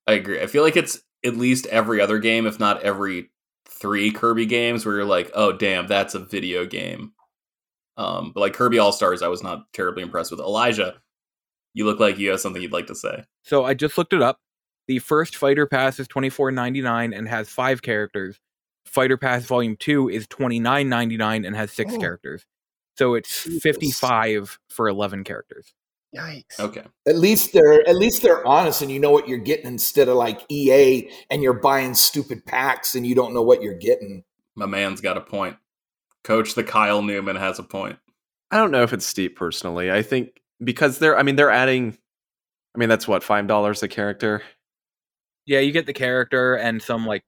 I agree. I feel like it's at least every other game, if not every three Kirby games, where you're like, oh damn, that's a video game. Um, but like Kirby All Stars, I was not terribly impressed with. Elijah, you look like you have something you'd like to say. So I just looked it up. The first Fighter Pass is twenty four ninety nine and has five characters. Fighter Pass Volume Two is twenty nine ninety nine and has six Oh. characters. So it's Jesus. fifty five for eleven characters. Yikes. Okay. At least they're at least they're honest and you know what you're getting instead of like EA and you're buying stupid packs and you don't know what you're getting. My man's got a point. Coach the Kyle Newman has a point. I don't know if it's steep personally. I think because they're I mean they're adding I mean that's what, five dollars a character? Yeah, you get the character and some like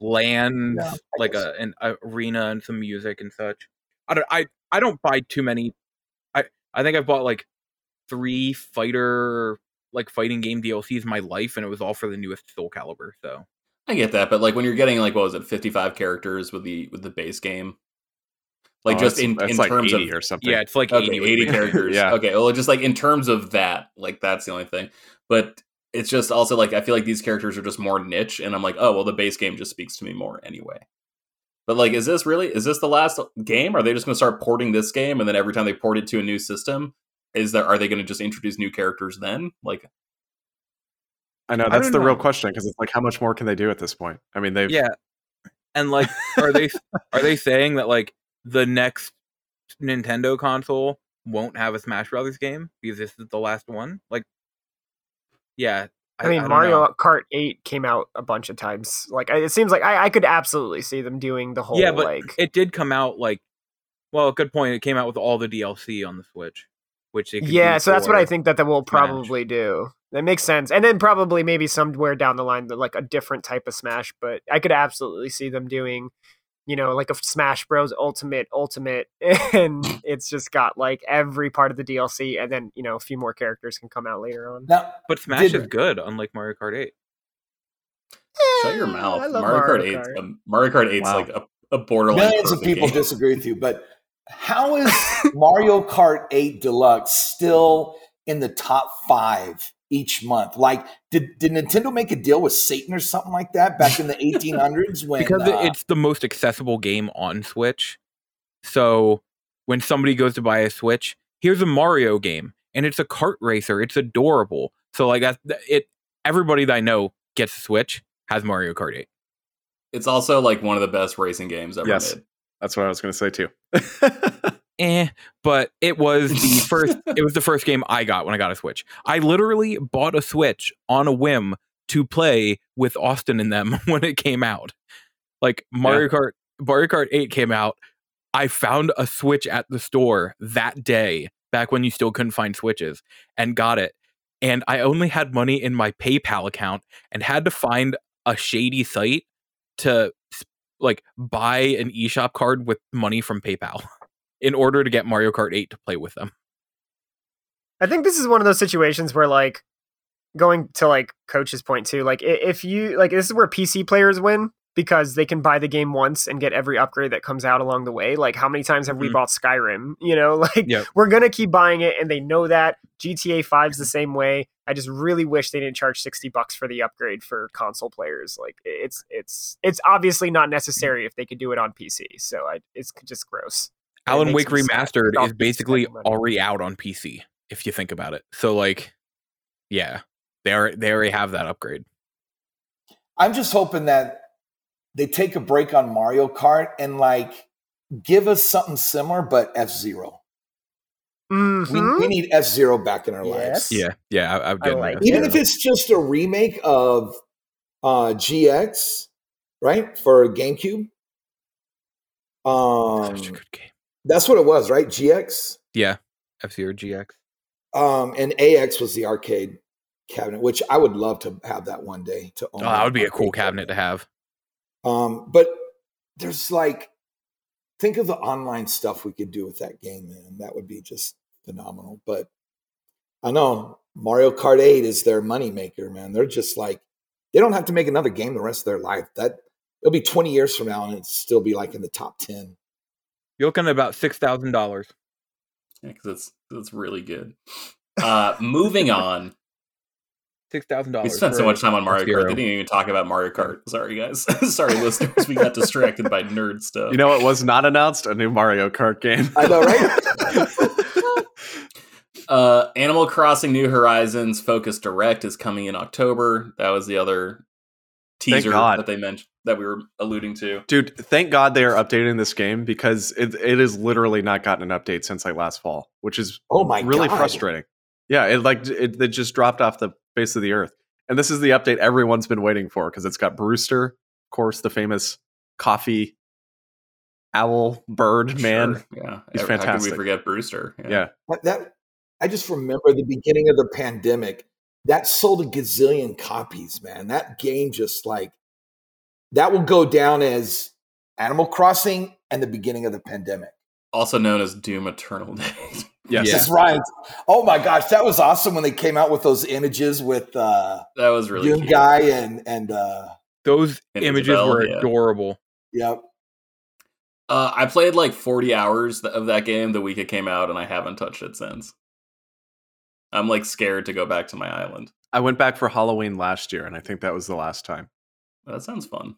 lands, Yeah, like a an arena and some music and such. I don't I I don't buy too many. I I think I've bought like three fighter like fighting game DLCs in my life, and it was all for the newest Soulcalibur. So I get that, but like when you're getting like what was it, 55 characters with the with the base game, like Oh, just in in like terms 80 of or something. yeah, it's like okay, 80, 80, characters. Yeah. Okay, well, just like in terms of that, like that's the only thing. But it's just also like I feel like these characters are just more niche, and I'm like, oh well, the base game just speaks to me more anyway. But like, is this really is this the last game? Are they just going to start porting this game, and then every time they port it to a new system, is there are they going to just introduce new characters then? Like, I know that's don't the real question because it's like how much more can they do at this point? I mean they've yeah, and like, are they are they saying that like the next Nintendo console won't have a Smash Brothers game because this is the last one? Like, yeah, I mean, don't Mario know. Kart 8 came out a bunch of times. Like, it seems like I, I could absolutely see them doing the whole, Yeah, but like, it did come out like well good point it came out with all the dlc on the switch which they could yeah, so that's what I think that they will probably do. That makes sense. And then probably maybe somewhere down the line, like a different type of Smash, but I could absolutely see them doing, you know, like a Smash Bros. Ultimate, Ultimate, and it's just got like every part of the DLC, and then, you know, a few more characters can come out later on. Now, but smash Did- is good unlike mario kart 8 shut your Eh, mouth. I love Mario, Kart Mario 8's Kart. um, Mario Kart 8's Wow. like a, a borderline. millions of people game. disagree with you, but how is Mario Kart 8 Deluxe still in the top five each month? Like, did, did Nintendo make a deal with Satan or something like that back in the 1800s when because uh, it's the most accessible game on switch so when somebody goes to buy a switch here's a mario game and it's a kart racer it's adorable so like that it everybody that i know gets a switch has mario kart 8 It's also like one of the best racing games ever Yes. made. that's what I was gonna say too. eh, but it was the first it was the first game I got when I got a Switch. I literally bought a Switch on a whim to play with Austin in them when it came out. Like Mario Kart Mario Kart 8 came out. I found a Switch at the store that day, back when you still couldn't find Switches, and got it. And I only had money in my PayPal account and had to find a shady site to like buy an eShop card with money from PayPal in order to get Mario Kart 8 to play with them. I think this is one of those situations where like going to like coach's point too, like if you like this is where PC players win because they can buy the game once and get every upgrade that comes out along the way. Like how many times have we Mhm. bought Skyrim? You know, like Yep. we're gonna keep buying it and they know that. GTA 5's the same way. I just really wish they didn't charge 60 bucks for the upgrade for console players. Like it's it's it's obviously not necessary if they could do it on PC. So I it's just gross. It Alan Wake. Remastered is basically already out on PC if you think about it. So like yeah, they are they already have that upgrade. I'm just hoping that they take a break on Mario Kart and like give us something similar, but F Zero. We, Mhm. we need F Zero back in our Yes. lives. Yeah, yeah, I, I would I like it. Even if it's just a remake of uh, GX, right, for GameCube. Um, Such a good game. That's what it was, right? GX. Yeah, F Zero GX. Um, and AX was the arcade cabinet, which I would love to have that one day to own. Oh, that would be a cool cabinet to have. Um, but there's like, think of the online stuff we could do with that game, man. That would be just phenomenal. But I know Mario Kart 8 is their moneymaker, man. They're just like they don't have to make another game the rest of their life. That it'll be 20 years from now and it'll still be like in the top 10. You're looking at about six thousand dollars. Yeah, because it's it's really good. Uh, moving on. Six thousand dollars. We spent so much time on Mario Kart. They didn't even talk about Mario Kart. Sorry, guys. Sorry, listeners. We got distracted by nerd stuff. You know what was not announced? A new Mario Kart game. I know, right? uh, Animal Crossing New Horizons Focus Direct is coming in October. That was the other teaser that they mentioned that we were alluding to. Dude, thank God they are updating this game because it it has literally not gotten an update since like last fall, which is oh my really god. frustrating. Yeah, it like it, it just dropped off the face of the earth. And this is the update everyone's been waiting for because it's got Brewster, of course, the famous coffee owl bird man. Sure, Yeah, He's How could fantastic. we forget Brewster? Yeah. But that I just remember the beginning of the pandemic. That sold a gazillion copies, man. That game just like that will go down as Animal Crossing and the beginning of the pandemic. Also known as Doom Eternal Days. Yes. Yeah. That's right. Oh my gosh, that was awesome when they came out with those images with uh that was really Doom cute. Guy and and uh Those And images Isabelle, were yeah. adorable. yep. Uh, I played like 40 hours of that game the week it came out, and I haven't touched it since. I'm like scared to go back to my island. I went back for Halloween last year, and I think that was the last time. That sounds fun.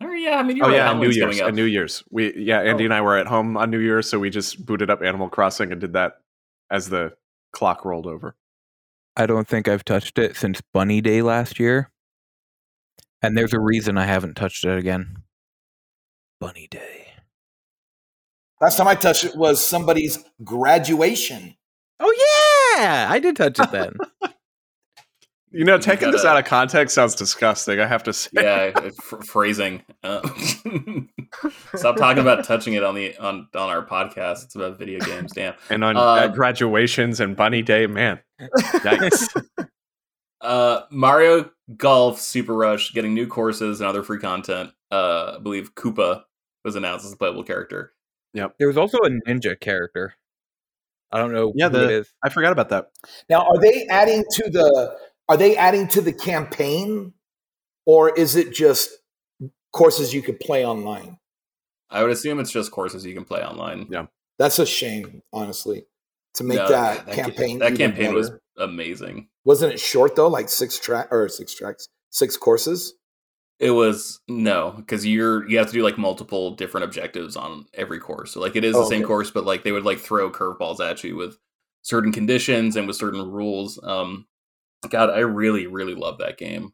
Or yeah, I mean, you're oh right. yeah, on New Year's. coming up. New Year's, we yeah, oh. Andy Oh. and I were at home on New Year's, so we just booted up Animal Crossing and did that as the clock rolled over. I don't think I've touched it since Bunny Day last year. And there's a reason I haven't touched it again. Bunny Day. Last time I touched it was somebody's graduation. Oh yeah, I did touch it then. You know, You taking this gotta- out of context sounds disgusting. I have to say. yeah, it's phrasing. Uh, stop talking about touching it on the on on our podcast. It's about video games. Damn. And on Uh, uh, graduations and Bunny Day, man, yikes! Uh, Mario Golf Super Rush getting new courses and other free content. Uh, I believe Koopa was announced as a playable character. Yep. There was also a ninja character. I don't know Yeah, who the- is. I forgot about that. Now, are they adding to the are they adding to the campaign or is it just courses you could play online? I would assume it's just courses you can play online. Yeah. That's a shame, honestly, to make No, that, ca- campaign. That even campaign was amazing. wasn't it short though, like six track or six tracks, six courses. It was no, because you're you have to do like multiple different objectives on every course. So like it is the Oh, same okay. course, but like they would like throw curveballs at you with certain conditions and with certain rules. Um, God, I really really love that game.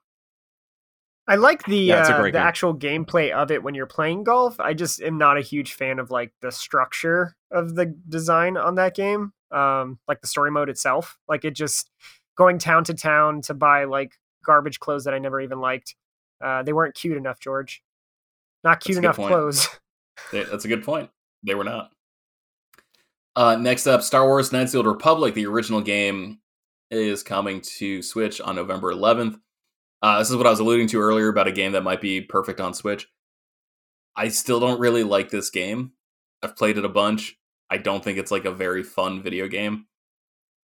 I like the Yeah, uh, the game. actual gameplay of it when you're playing golf. I just am not a huge fan of like the structure of the design on that game. Um, like the story mode itself. Like it just going town to town to buy like garbage clothes that I never even liked. Uh, they weren't cute enough, George. Not cute That's a good enough point. clothes. They- That's a good point. They were not. Uh, next up, Star Wars: Knights of the Old Republic, the original game, is coming to Switch on November 11th. Uh, this is what I was alluding to earlier about a game that might be perfect on Switch. I still don't really like this game. I've played it a bunch. I don't think it's like a very fun video game.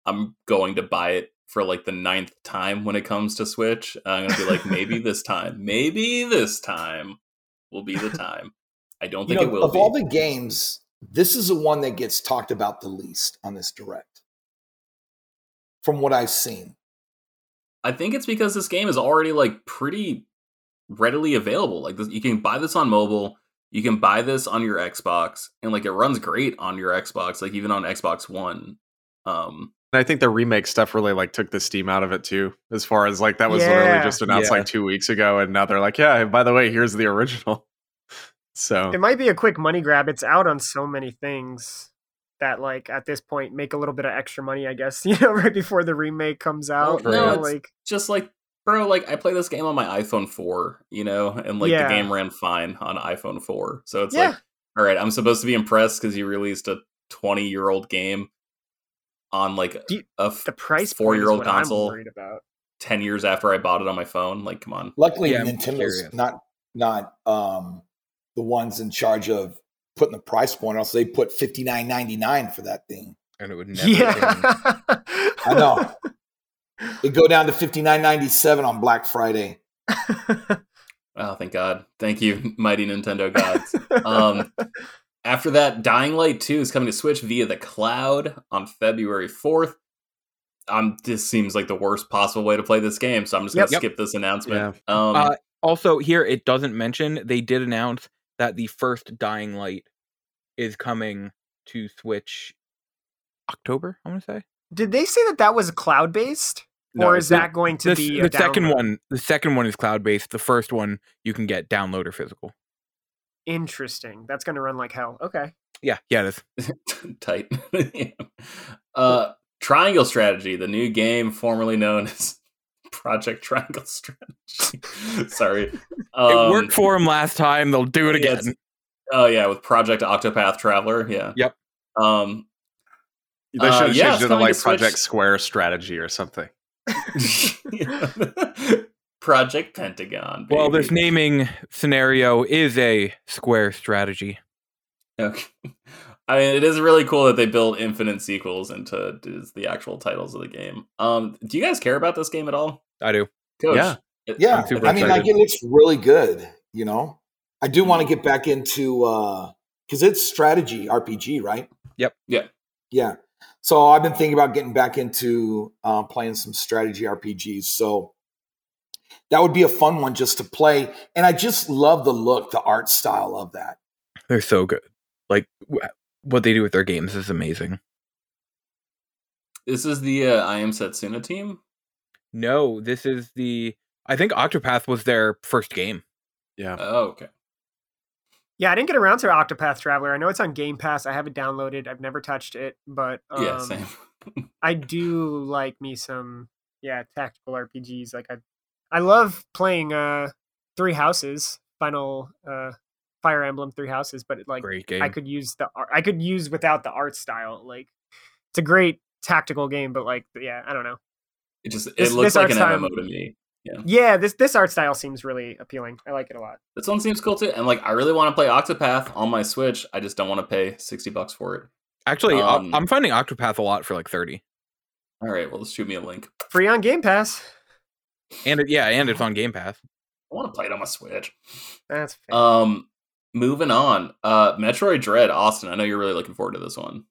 I'm going to buy it for like the ninth time when it comes to Switch. I'm gonna be like, maybe this time, maybe this time will be the time. I don't You think know, it will of be. all the games, this is the one that gets talked about the least on this direct. From what I've seen. I think it's because this game is already like pretty readily available. Like you can buy this on mobile, you can buy this on your Xbox, and like it runs great on your Xbox, like even on Xbox One. Um, And I think the remake stuff really like took the steam out of it too. As far as like that was literally just announced Yeah. like two weeks ago, and now they're like, yeah, by the way, here's the original. So It might be a quick money grab. It's out on so many things that like at this point make a little bit of extra money, I guess, you know, right before the remake comes out. Well, no, know, it's- like just like bro, like I play this game on my iPhone 4, you know, and like Yeah. the game ran fine on iPhone 4. So it's Yeah. like, all right, I'm supposed to be impressed because you released a 20 year old game on like Do you- a f- the price four year old console about. 10 years after I bought it on my phone. Like, come on. Luckily, Yeah, Nintendo's curious. not not um, the ones in charge of putting the price point. Else they put fifty nine ninety nine for that thing. and it would never. Yeah. I know. It go down to fifty nine ninety seven on Black Friday. Oh, thank God. Thank you, mighty Nintendo gods. Um, after that, Dying Light 2 is coming to Switch via the cloud on February 4th. Um, this seems like the worst possible way to play this game, so I'm just going to Yep. skip this announcement. Um, Uh, also, here it doesn't mention they did announce that the first Dying Light is coming to Switch October. I want to say Did they say that that was cloud based, No, or is that going to the, be the second download? one. The second one is cloud based. The first one you can get download or physical. Interesting. That's going to run like hell. Okay. Yeah, yeah, it is. tight. uh, Triangle Strategy, the new game formerly known as Project Triangle Strategy. Sorry. Um, it worked for them last time. They'll do it again. it's- Oh yeah, with Project Octopath Traveler. Yeah. Yep. Um, They Uh, should have yeah, changed it's it to coming to like Switch. Project Square Strategy or something. Project Pentagon. Well, this naming scenario is a square strategy. Okay. I mean, it is really cool that they build infinite sequels into the actual titles of the game. Um, do you guys care about this game at all, I do. Coach? Yeah. It- Yeah, I'm super I mean, like it looks really good. You know, I do want to get back into because it's strategy RPG, right? Yep. Yeah. Yeah. So I've been thinking about getting back into uh, playing some strategy RPGs. So that would be a fun one just to play. And I just love the look, the art style of that. They're so good. Like wh- what they do with their games is amazing. This is the uh, I Am Setsuna team. No, this is the. I think Octopath was their first game. Yeah. Oh, okay. Yeah, I didn't get around to Octopath Traveler. I know it's on Game Pass. I have it downloaded. I've never touched it, but um, yeah, same. I do like me some yeah tactical RPGs. Like I, I love playing uh Three Houses, Final uh Fire Emblem Three Houses, but it, like Great game. I could use the art. I could use without the art style. Like it's a great tactical game, but like yeah, I don't know. It just it This- looks this like art an style- MMO to me. Yeah, yeah, this this art style seems really appealing. I like it a lot. This one seems cool too, and like I really want to play Octopath on my Switch. I just don't want to pay sixty bucks for it. Actually, I- Um, I'm finding Octopath a lot for like 30. All right, well, just shoot me a link. Free on Game Pass. And it, yeah, and it's on Game Pass. I want to play it on my Switch. That's fair. Um, moving on. Uh, Metroid Dread, Austin. I know you're really looking forward to this one.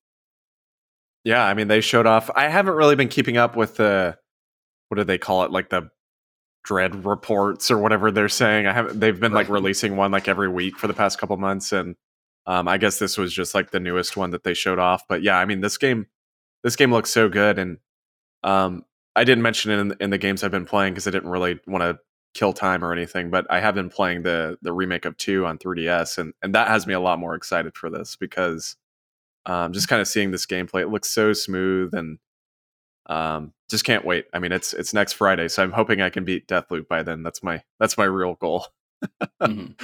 Yeah, I mean they showed off. I haven't really been keeping up with the what do they call it, like the dread reports or whatever they're saying. I haven't. They've been like releasing one like every week for the past couple months, and um, I guess this was just like the newest one that they showed off. But yeah, I mean this game, this game looks so good, and um, I didn't mention it in, in the games I've been playing because I didn't really want to kill time or anything. But I have been playing the the remake of two on 3ds, and and that has me a lot more excited for this because um, just kind of seeing this gameplay, it looks so smooth and um, just can't wait. I mean, it's it's next Friday, so I'm hoping I can beat Deathloop by then. That's my that's my real goal. Mhm.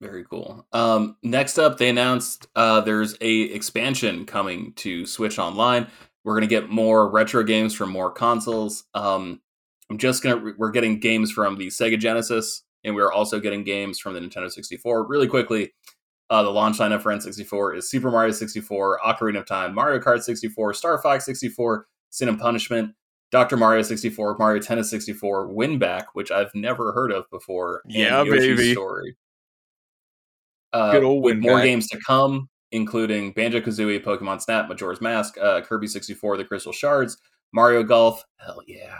Very cool. Um, next up, they announced uh, there's a expansion coming to Switch Online. We're gonna get more retro games from more consoles. Um, I'm just gonna we're getting games from the Sega Genesis, and we're also getting games from the Nintendo 64. Really quickly, uh, the launch lineup for N64 is Super Mario 64, Ocarina of Time, Mario Kart 64, Star Fox 64, Sin and Punishment, Dr. Mario 64, Mario Tennis 64, Winback, which I've never heard of before. Yeah, baby. Story. Uh, Good old with more games to come, including Banjo Kazooie, Pokemon Snap, Majora's Mask, uh, Kirby 64, The Crystal Shards, Mario Golf, hell yeah,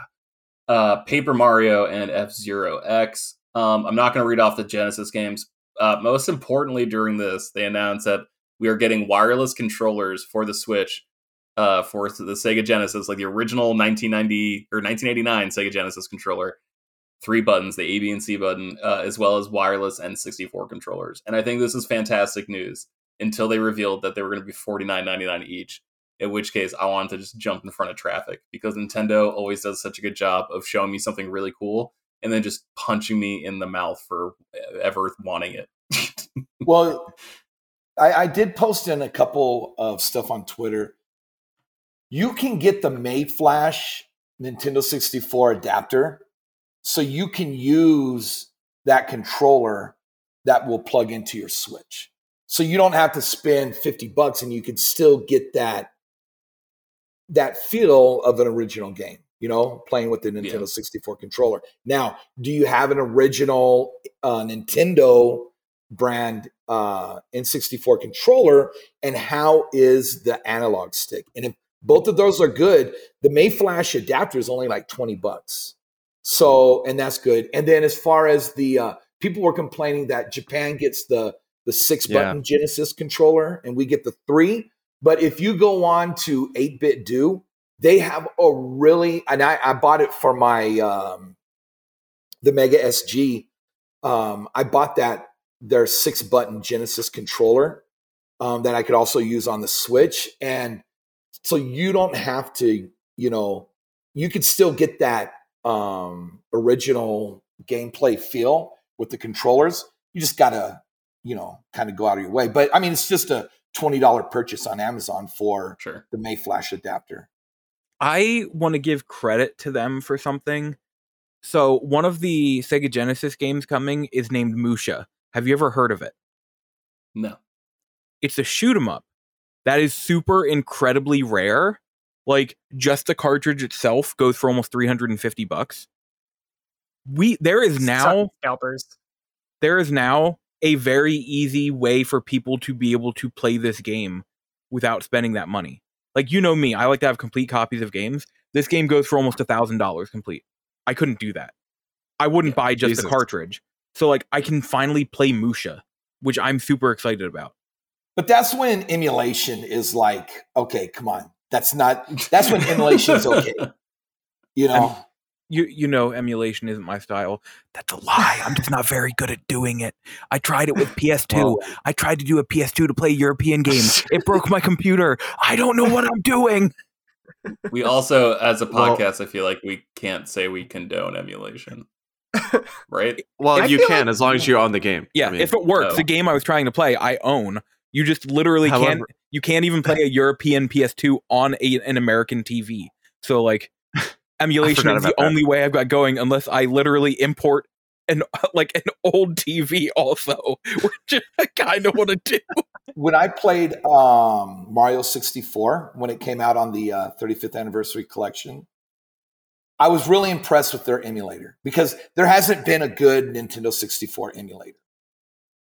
uh, Paper Mario, and F Zero X. Um, I'm not going to read off the Genesis games. Uh, most importantly, during this, they announced that we are getting wireless controllers for the Switch uh, for the Sega Genesis, like the original 1990 or 1989 Sega Genesis controller. Three buttons, the A, B, and C button, uh, as well as wireless N64 controllers. And I think this is fantastic news until they revealed that they were going to be $49.99 each. In which case, I wanted to just jump in front of traffic because Nintendo always does such a good job of showing me something really cool and then just punching me in the mouth for ever wanting it. Well, I, I did post in a couple of stuff on Twitter. You can get the Mayflash Nintendo 64 adapter, so you can use that controller that will plug into your Switch. So you don't have to spend 50 bucks and you can still get that that feel of an original game. You know, playing with the Nintendo Yeah. 64 controller. Now, do you have an original uh, Nintendo brand uh, N64 controller? And how is the analog stick? And if both of those are good, the Mayflash adapter is only like 20 bucks. So, and that's good. And then as far as the uh, people were complaining that Japan gets the the six Yeah. button Genesis controller and we get the three. But if you go on to 8BitDo, they have a really, and I, I bought it for my, um, the Mega SG. Um, I bought that, their six button Genesis controller um, that I could also use on the Switch. And so you don't have to, you know, you could still get that um, original gameplay feel with the controllers. You just gotta, you know, kind of go out of your way. But I mean, it's just a twenty dollar purchase on Amazon for Sure. the Mayflash adapter. I want to give credit to them for something. So one of the Sega Genesis games coming is named Musha. Have you ever heard of it? No. It's a shoot 'em up that is super incredibly rare. Like just the cartridge itself goes for almost 350 bucks. We there is now scalpers. there is now a very easy way for people to be able to play this game without spending that money. Like you know me, I like to have complete copies of games. This game goes for almost a thousand dollars complete. I couldn't do that. I wouldn't buy just Jesus. the cartridge. So like I can finally play Musha, which I'm super excited about. But that's when emulation is like, okay, come on. That's not that's when emulation is okay. You know? You you know emulation isn't my style. That's a lie. I'm just not very good at doing it. I tried it with PS2. Well, I tried to do a PS2 to play European games. It broke my computer. I don't know what I'm doing. We also, as a Well- podcast, I feel like we can't say we condone emulation, right? Well, I you can like- as long as you own the game. Yeah, I mean, if it works, oh. the game I was trying to play, I own. You just literally can't. You can't even play a European PS2 on a, an American TV. So like, emulation is the that. only way I've got going, unless I literally import an like an old TV also, which I kind of want to do. when I played um, Mario 64 when it came out on the uh, 35th anniversary collection, I was really impressed with their emulator because there hasn't been a good Nintendo 64 emulator.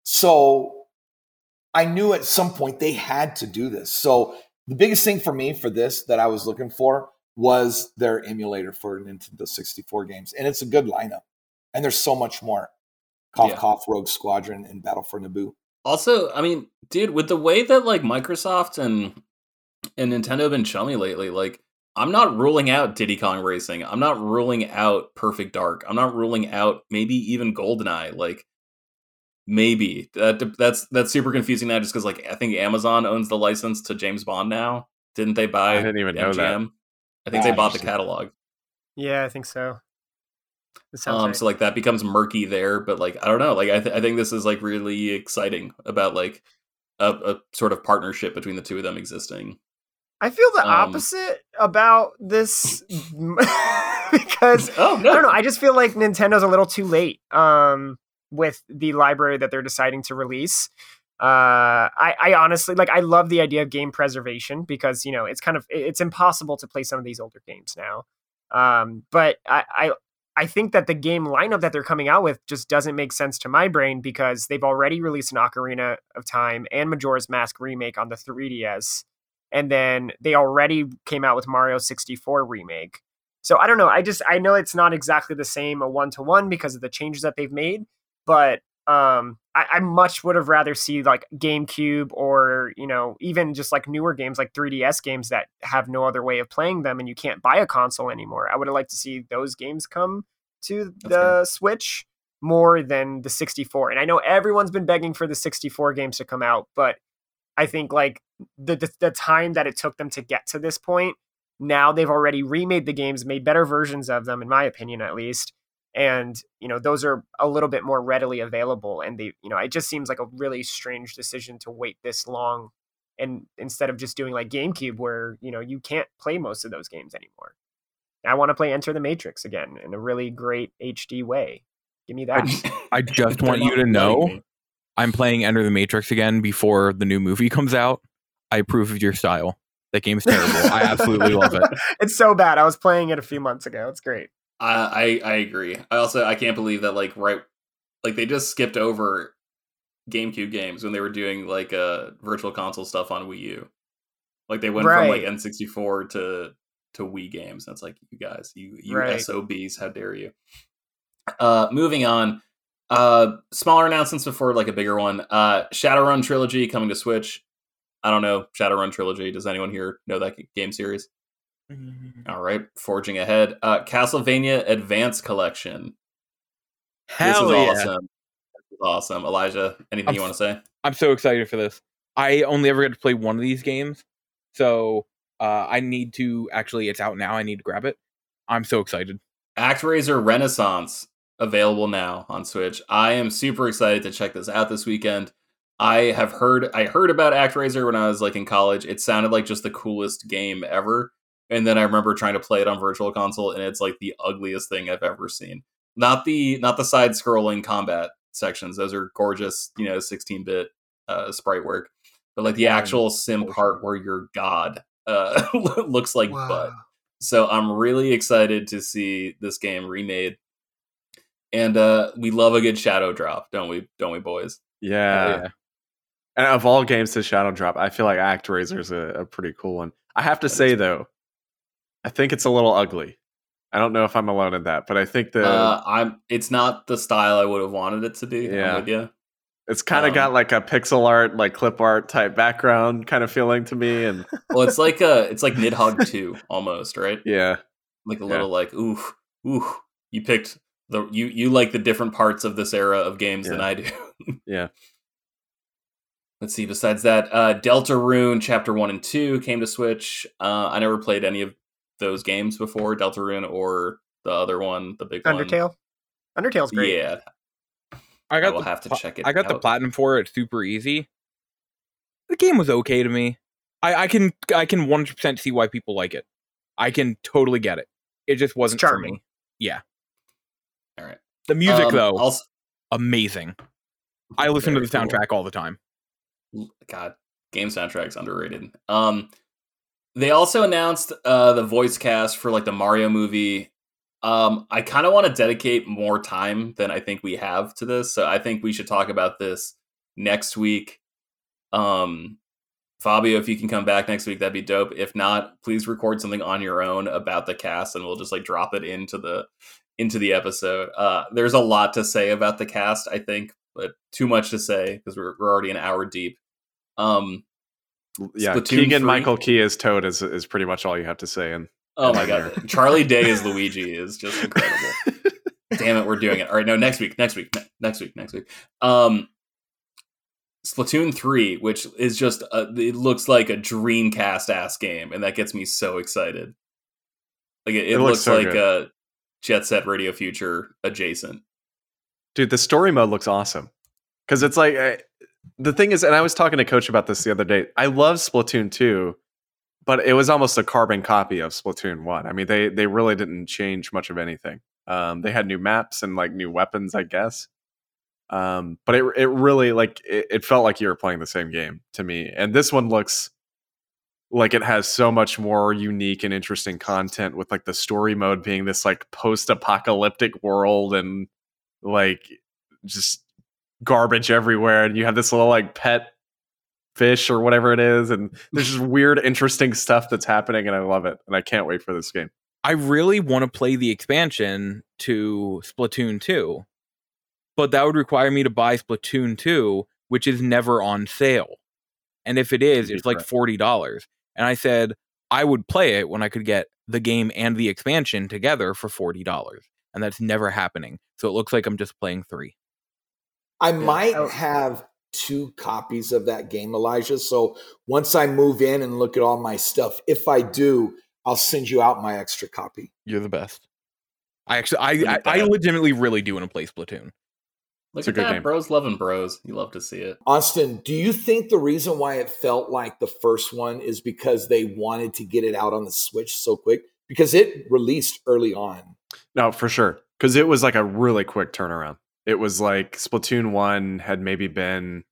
So I knew at some point they had to do this. So the biggest thing for me for this that I was looking for was their emulator for Nintendo 64 games. And it's a good lineup. And there's so much more. Cough, Yeah. Cough, Rogue Squadron, and Battle for Naboo. Also, I mean, dude, with the way that like Microsoft and and Nintendo have been chummy lately, like I'm not ruling out Diddy Kong Racing. I'm not ruling out Perfect Dark. I'm not ruling out maybe even GoldenEye. Like maybe that that's that's super confusing now, just because like I think Amazon owns the license to James Bond now. Didn't they buy? I didn't even know that. I think Ah, they bought the catalog. Yeah, I think so. Um, right. so like that becomes murky there, but like I don't know, like I, th- I think this is like really exciting about like a, a sort of partnership between the two of them existing. I feel the um, opposite about this because Oh I don't know. I just feel like Nintendo's a little too late um, with the library that they're deciding to release. Uh, I, I honestly like. I love the idea of game preservation because you know it's kind of it's impossible to play some of these older games now. Um, but I, I I think that the game lineup that they're coming out with just doesn't make sense to my brain because they've already released an Ocarina of Time and Majora's Mask remake on the 3DS, and then they already came out with Mario 64 remake. So I don't know. I just I know it's not exactly the same a one to one because of the changes that they've made, but um, I, I much would have rather see like GameCube or you know even just like newer games like 3DS games that have no other way of playing them and you can't buy a console anymore. I would have liked to see those games come to That's the Switch more than the 64. And I know everyone's been begging for the 64 games to come out, but I think like the, the the time that it took them to get to this point, now they've already remade the games, made better versions of them, in my opinion, at least. And you know those are a little bit more readily available, and they, you know, it just seems like a really strange decision to wait this long, and instead of just doing like GameCube, where you know you can't play most of those games anymore. I want to play Enter the Matrix again in a really great HD way. Give me that. I just want you to know me. I'm playing Enter the Matrix again before the new movie comes out. I approve of your style. That game's terrible. I absolutely love it. It's so bad. I was playing it a few months ago. It's great. I, I I agree. I also I can't believe that like right like they just skipped over GameCube games when they were doing like uh virtual console stuff on Wii U. Like they went from like N64 to to Wii games. That's like you guys, you you Right. SOBs, how dare you? Uh moving on. Uh smaller announcements before like a bigger one. Uh Shadowrun trilogy coming to Switch. I don't know Shadowrun trilogy. Does anyone here know that game series? All right, forging ahead. Uh Castlevania Advance Collection. Hell this is yeah. awesome. This is awesome. Elijah, anything I'm you want to say? I'm so excited for this. I only ever get to play one of these games, so uh, I need to actually. It's out now. I need to grab it. I'm so excited. ActRaiser Renaissance available now on Switch. I am super excited to check this out this weekend. I have heard I heard about ActRaiser when I was like in college. It sounded like just the coolest game ever. And then I remember trying to play it on virtual console and it's like the ugliest thing I've ever seen. Not the not the side scrolling combat sections. Those are gorgeous, you know, 16-bit uh sprite work. But like the actual sim part where you're god uh looks like butt. So I'm really excited to see this game remade. And uh we love a good shadow drop, don't we? Don't we, boys? Yeah. Hell And of all games to Shadow Drop, I feel like ActRaiser is a, a pretty cool one. I have to That say is- though, I think it's a little ugly. I don't know if I'm alone in that, but I think the uh I'm it's not the style I would have wanted it to be. Yeah. I'm with you. it's kind of um, got like a pixel art, like clip art type background kind of feeling to me, and Well it's like uh it's like Nidhogg 2 almost, right? yeah, Like a Yeah. little like ooh, ooh. You picked the you you like the different parts of this era of games than I do. yeah. Let's see. Besides that, uh, Deltarune Chapter One and Two came to Switch. Uh, I never played any of those games before, Deltarune or the other one, the big Undertale. Undertale's great. Yeah, I got I got will the, have to check it. I got the platinum for it. Super easy. The game was okay to me. I, I can I can 100 percent see why people like it. I can totally get it. It just wasn't for charming. me. Yeah. All right. The music Um, though, also, amazing. I listen to the Very cool. soundtrack all the time. God, game soundtracks underrated. Um, they also announced uh the voice cast for like the Mario movie. Um, I kind of want to dedicate more time than I think we have to this, so I think we should talk about this next week. Um, Fabio, if you can come back next week, that'd be dope. If not, please record something on your own about the cast, and we'll just like drop it into the into the episode. Uh, there's a lot to say about the cast, I think, but too much to say because we're we're already an hour deep. Um, Yeah, Splatoon Keegan 3? Michael Key as Toad is is pretty much all you have to say. And oh my god, Charlie Day as Luigi is just incredible. Damn it, we're doing it. All right, no, next week, next week, ne- next week, next week. Um, Splatoon three, which is just a, it looks like a Dreamcast ass game, and that gets me so excited. Like it, it, It looks looks, so like good. a Jet Set Radio Future adjacent. dude, the story mode looks awesome because it's like I, the thing is, and I was talking to Coach about this the other day. I love Splatoon two, but it was almost a carbon copy of Splatoon one. I mean, they they really didn't change much of anything. Um, they had new maps and like new weapons, I guess. Um, but it it really like it, it felt like you were playing the same game to me. And this one looks like it has so much more unique and interesting content with like the story mode being this like post-apocalyptic world and like just garbage everywhere and you have this little like pet fish or whatever it is and there's just weird interesting stuff that's happening and I love it and I can't wait for this game. I really want to play the expansion to Splatoon 2, but that would require me to buy Splatoon 2, which is never on sale. And if it is, it's like $40. And I said I would play it when I could get the game and the expansion together for $40. And that's never happening. So it looks like I'm just playing three. I might Oh. have two copies of that game, Elijah. So once I move in and look at all my stuff, if I do, I'll send you out my extra copy. You're the best. I actually, I, I, I legitimately really do want to play Splatoon. Look It's a at good that, game. bros loving bros. You love to see it. Austin, do you think the reason why it felt like the first one is because they wanted to get it out on the Switch so quick? Because it released early on. No, for sure. Because it was like a really quick turnaround. It was like Splatoon 1 had maybe been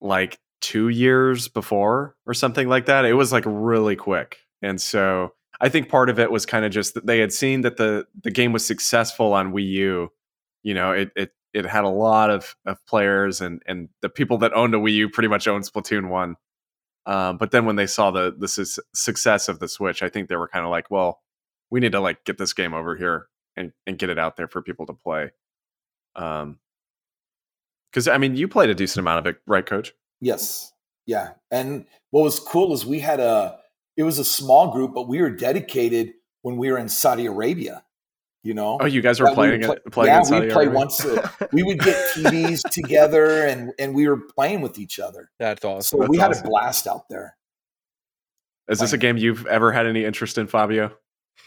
like two years before or something like that. It was like really quick. And so I think part of it was kind of just that they had seen that the the game was successful on Wii U. You know, it it it had a lot of, of players and and the people that owned a Wii U pretty much owned Splatoon one. Um, but then when they saw the the su- success of the Switch, I think they were kind of like, well, we need to like get this game over here and and get it out there for people to play. Um, because I mean, you played a decent amount of it, right, Coach? Yes. Yeah. And what was cool is we had a it was a small group, but we were dedicated when we were in Saudi Arabia. You know. Oh, you guys were playing we it. Playing yeah, in Saudi we play Arabia? once. A, we would get TVs together, and and we were playing with each other. That's So awesome. That's we had awesome. a blast out there. Is this a game you've ever had any interest in, Fabio?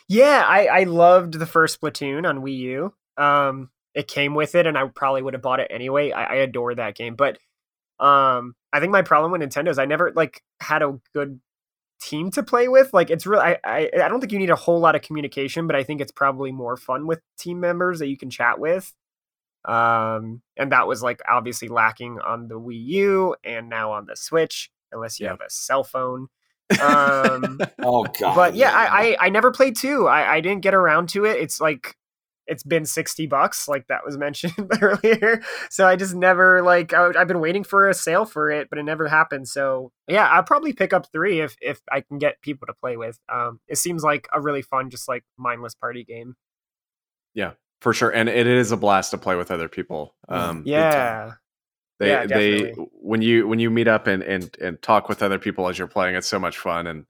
Yeah, I, I loved the first Splatoon on Wii U. Um, it came with it, and I probably would have bought it anyway. I, I adore that game, but um, I think my problem with Nintendo is I never like had a good team to play with. Like, it's really I, I I don't think you need a whole lot of communication, but I think it's probably more fun with team members that you can chat with. Um, and that was like obviously lacking on the Wii U and now on the Switch, unless you Yeah. have a cell phone. Um, Oh god! but yeah, I, I I never played two. I I didn't get around to it. It's like it's been sixty bucks, like that was mentioned earlier. So I just never like I, I've been waiting for a sale for it, but it never happened. So yeah, I'll probably pick up three if if I can get people to play with. Um, it seems like a really fun, just like mindless party game. Yeah for sure, and it is a blast to play with other people. Mm, Um, Yeah, they Yeah, they when you when you meet up and and and talk with other people as you're playing, it's so much fun. And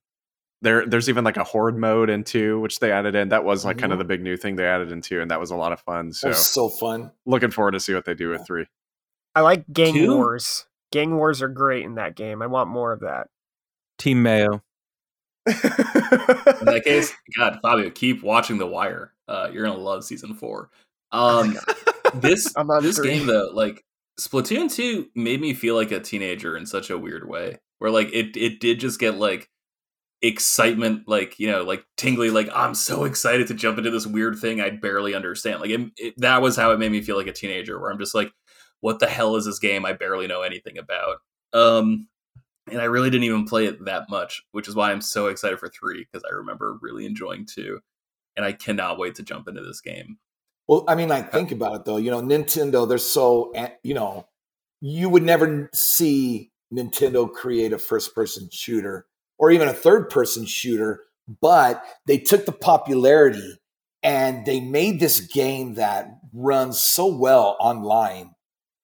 there there's even like a horde mode into which they added in. That was like kind of Mhm. the big new thing they added into, and that was a lot of fun. So so fun. looking forward to see what they do with three. I like gang Two? wars. Gang wars are great in that game. I want more of that. Team Mayo. In that case, God, Fabio, keep watching The Wire. Uh, you're gonna love season four. Um, this I'm this three. game though, like Splatoon two, made me feel like a teenager in such a weird way. Where like it it did just get like excitement, like you know, like tingly, like I'm so excited to jump into this weird thing I barely understand. Like it, it, that was how it made me feel like a teenager, where I'm just like, what the hell is this game I barely know anything about? Um, and I really didn't even play it that much, which is why I'm so excited for three because I remember really enjoying two, and I cannot wait to jump into this game. Well, I mean, like think about it though. You know, Nintendo. They're so you know, you would never see Nintendo create a first-person shooter or even a third-person shooter, but they took the popularity and they made this game that runs so well online.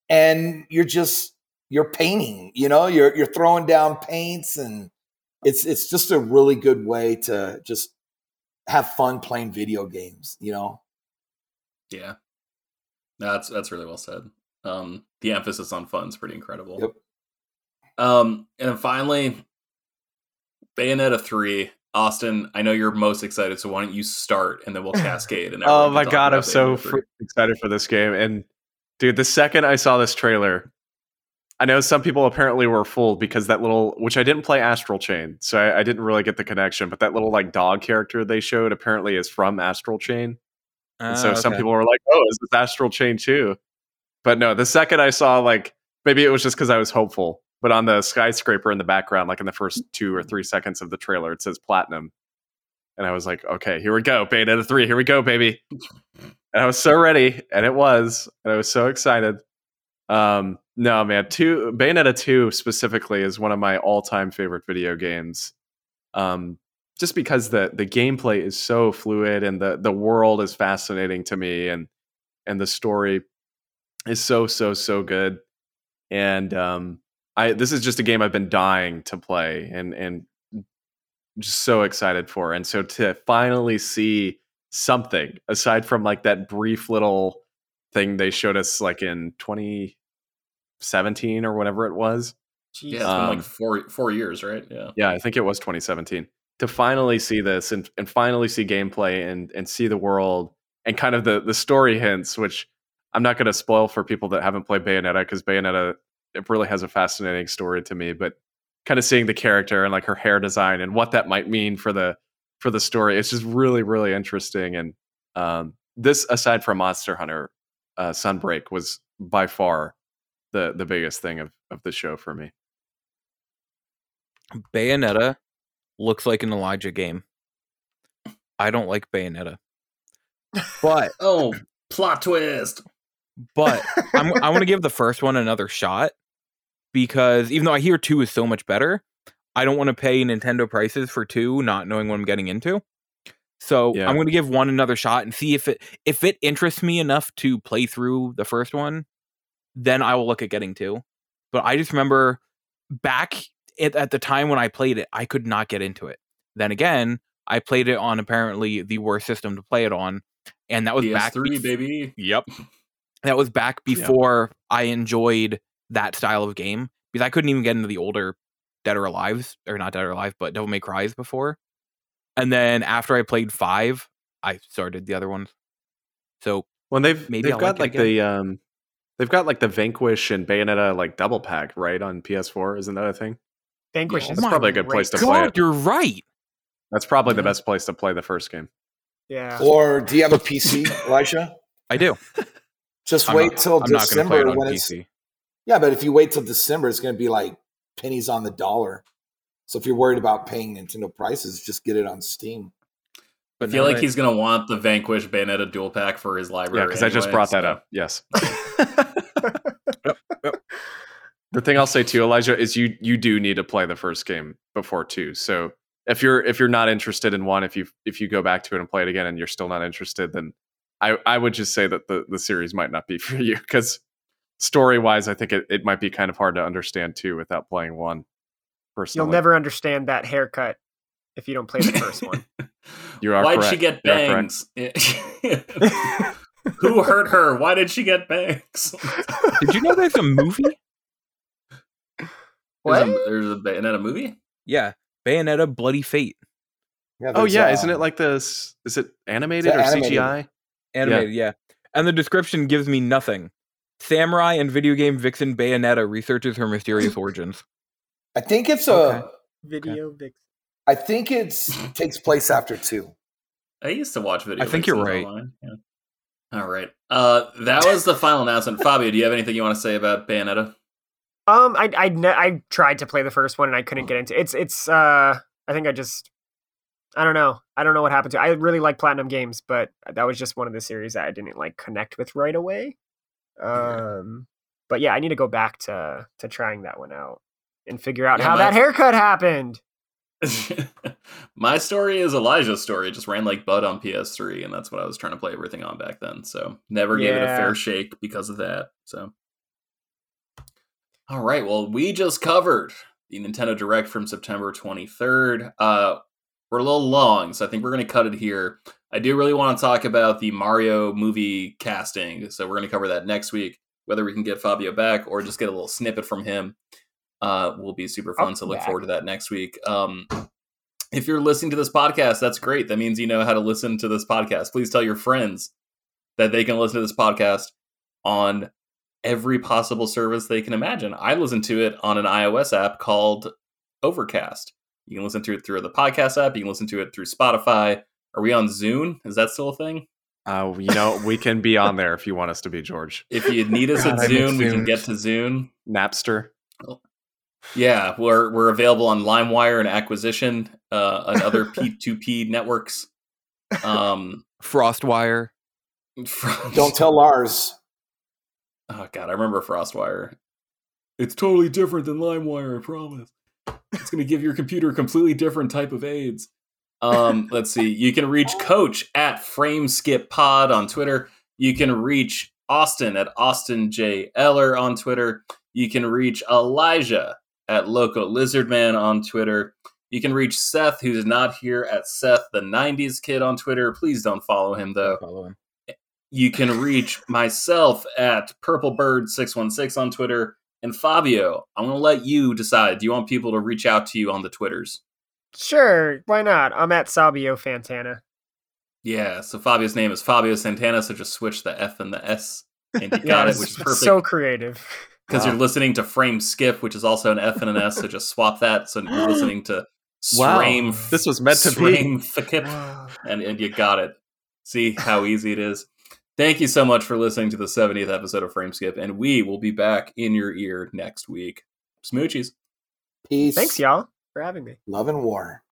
And you're just you're painting. You know, you're you're throwing down paints, and it's it's just a really good way to just have fun playing video games. You know. Yeah, No, that's that's really well said. Um, the emphasis on fun is pretty incredible. Yep. Um, and then finally, Bayonetta three. Austin, I know you're most excited, so why don't you start and then we'll cascade. And Oh my god, I'm about so 3. excited for this game. And dude, the second I saw this trailer, I know some people apparently were fooled because that little, which I didn't play Astral Chain, so I, I didn't really get the connection. But that little like dog character they showed apparently is from Astral Chain. And so Ah, some people were like, "Oh, is this Astral Chain too?" But no, the second I saw like maybe it was just because I was hopeful. But on the skyscraper in the background, like in the first two or three seconds of the trailer, it says platinum, and I was like, "Okay, here we go, Bayonetta three, here we go, baby." And I was so ready, and it was, and I was so excited. Um, no, man, two Bayonetta two specifically is one of my all time favorite video games. Um, just because the the gameplay is so fluid and the the world is fascinating to me and and the story is so so so good and um i this is just a game i've been dying to play and and just so excited for and so to finally see something aside from like that brief little thing they showed us like in 2017 or whatever it was Jeez. Yeah, it's been Um, like four four years, right? Yeah. yeah, I think it was 2017. To finally see this and, and finally see gameplay and and see the world and kind of the the story hints, which I'm not going to spoil for people that haven't played Bayonetta because Bayonetta it really has a fascinating story to me. But kind of seeing the character and like her hair design and what that might mean for the for the story, it's just really really interesting. And um, this, aside from Monster Hunter, uh, Sunbreak was by far the the biggest thing of of the show for me. Bayonetta looks like an Elijah game. I don't like Bayonetta. But Oh, plot twist. but I'm, I want to give the first one another shot because even though I hear two is so much better, I don't want to pay Nintendo prices for two, not knowing what I'm getting into. So Yeah. I'm going to give one another shot and see if it if it interests me enough to play through the first one. Then I will look at getting two. But I just remember back at, at the time when I played it, I could not get into it. Then again, I played it on apparently the worst system to play it on, and that was back PS3, bef- baby. Yep. That was back Yeah. before I enjoyed that style of game because I couldn't even get into the older Dead or Alive's or not Dead or Alive, but Devil May Cry's before. And then after I played five, I started the other ones. So Well, they've Maybe they've I'll got like like the um they've got like the Vanquish and Bayonetta like double pack right on PS4. Isn't that a thing? Vanquish Yeah, is that's probably a good place great. to play God, it. you're right. That's probably the best place to play the first game. Yeah. Or do you have a PC, Elijah? I do. Just I'm wait not, till I'm not going to play December it on when it's PC. Yeah. But if you wait till December, it's going to be like pennies on the dollar. So if you're worried about paying Nintendo prices, just get it on Steam. I feel now like that- he's gonna want the Vanquish Bayonetta dual pack for his library. Yeah, because I just anyway, brought that up. Yes. Yep, yep. The thing I'll say too, Elijah, is you you do need to play the first game before two. So if you're if you're not interested in one, if you if you go back to it and play it again and you're still not interested, then I I would just say that the the series might not be for you because story wise, I think it, it might be kind of hard to understand too without playing one. Personally, You'll never understand that haircut if you don't play the first one. You are Why'd she get You are correct. bangs? Who hurt her? Why did she get bangs? Did you know there's a movie? What? There's a, there's a Bayonetta movie. Yeah, Bayonetta Bloody Fate. Yeah, Oh yeah, uh, isn't it like this? Is it animated It's or animated. CGI? Animated, yeah. And the description gives me nothing. Samurai and video game vixen Bayonetta researches her mysterious origins. I think it's Okay. a. Video vixen. I think it's takes place after two. I used to watch video. I think you're right. yeah. All right. Uh, that was the final announcement. Fabio, do you have anything you want to say about Bayonetta? Um, I I ne- I tried to play the first one and I couldn't get into it's it's uh I think I just I don't know I don't know what happened to I really like Platinum Games but that was just one of the series that I didn't like connect with right away. Um, but yeah, I need to go back to to trying that one out and figure out Yeah, how my- that haircut happened. My story is Elijah's story. It just ran like Bud on PS3, and that's what I was trying to play everything on back then. So never gave it a fair shake because of that. So, all right. Well, we just covered the Nintendo Direct from September 23rd. Uh, we're a little long, so I think we're going to cut it here. I do really want to talk about the Mario movie casting, so we're going to cover that next week. Whether we can get Fabio back or just get a little snippet from him uh, will be super fun. I'll So look back. forward to that next week. Um, if you're listening to this podcast, that's great. That means you know how to listen to this podcast. Please tell your friends that they can listen to this podcast on every possible service they can imagine. I listen to it on an iOS app called Overcast. You can listen to it through the podcast app. You can listen to it through Spotify. Are we on Zoom? Is that still a thing? Uh, you know, we can be on there if you want us to be George. If you need us God, at Zoom, miss Zune, we can get to Zoom. Napster. Yeah, we're we're available on LimeWire and Acquisition uh, and other P2P networks. Um, Frostwire. from- Don't tell Lars. Oh god, I remember Frostwire. It's totally different than LimeWire, I promise. It's going to give your computer a completely different type of AIDS. Um, let's see. You can reach Coach at FrameSkipPod on Twitter. You can reach Austin at Austin J Eller on Twitter. You can reach Elijah at Loco Lizardman on Twitter. You can reach Seth, who's not here, at Seth the '90s Kid on Twitter. Please don't follow him though Follow him. you can reach myself at purplebird616 on Twitter. And Fabio, I'm going to let you decide. Do you want people to reach out to you on the Twitters? Sure, why not? I'm at Sabio Fantana. Yeah, so Fabio's name is Fabio Santana, so just switch the F and the S, and you got Yeah, it, which is perfect. So creative. Because Wow. you're listening to Frame Skip, which is also an F and an S, so just swap that. So you're listening to Wow, Frame. this was meant to be. Frame Skip. and and you got it. See how easy it is. Thank you so much for listening to the 70th episode of Frame Skip, and we will be back in your ear next week. Smoochies. Peace. Thanks, y'all. For having me. Love and War.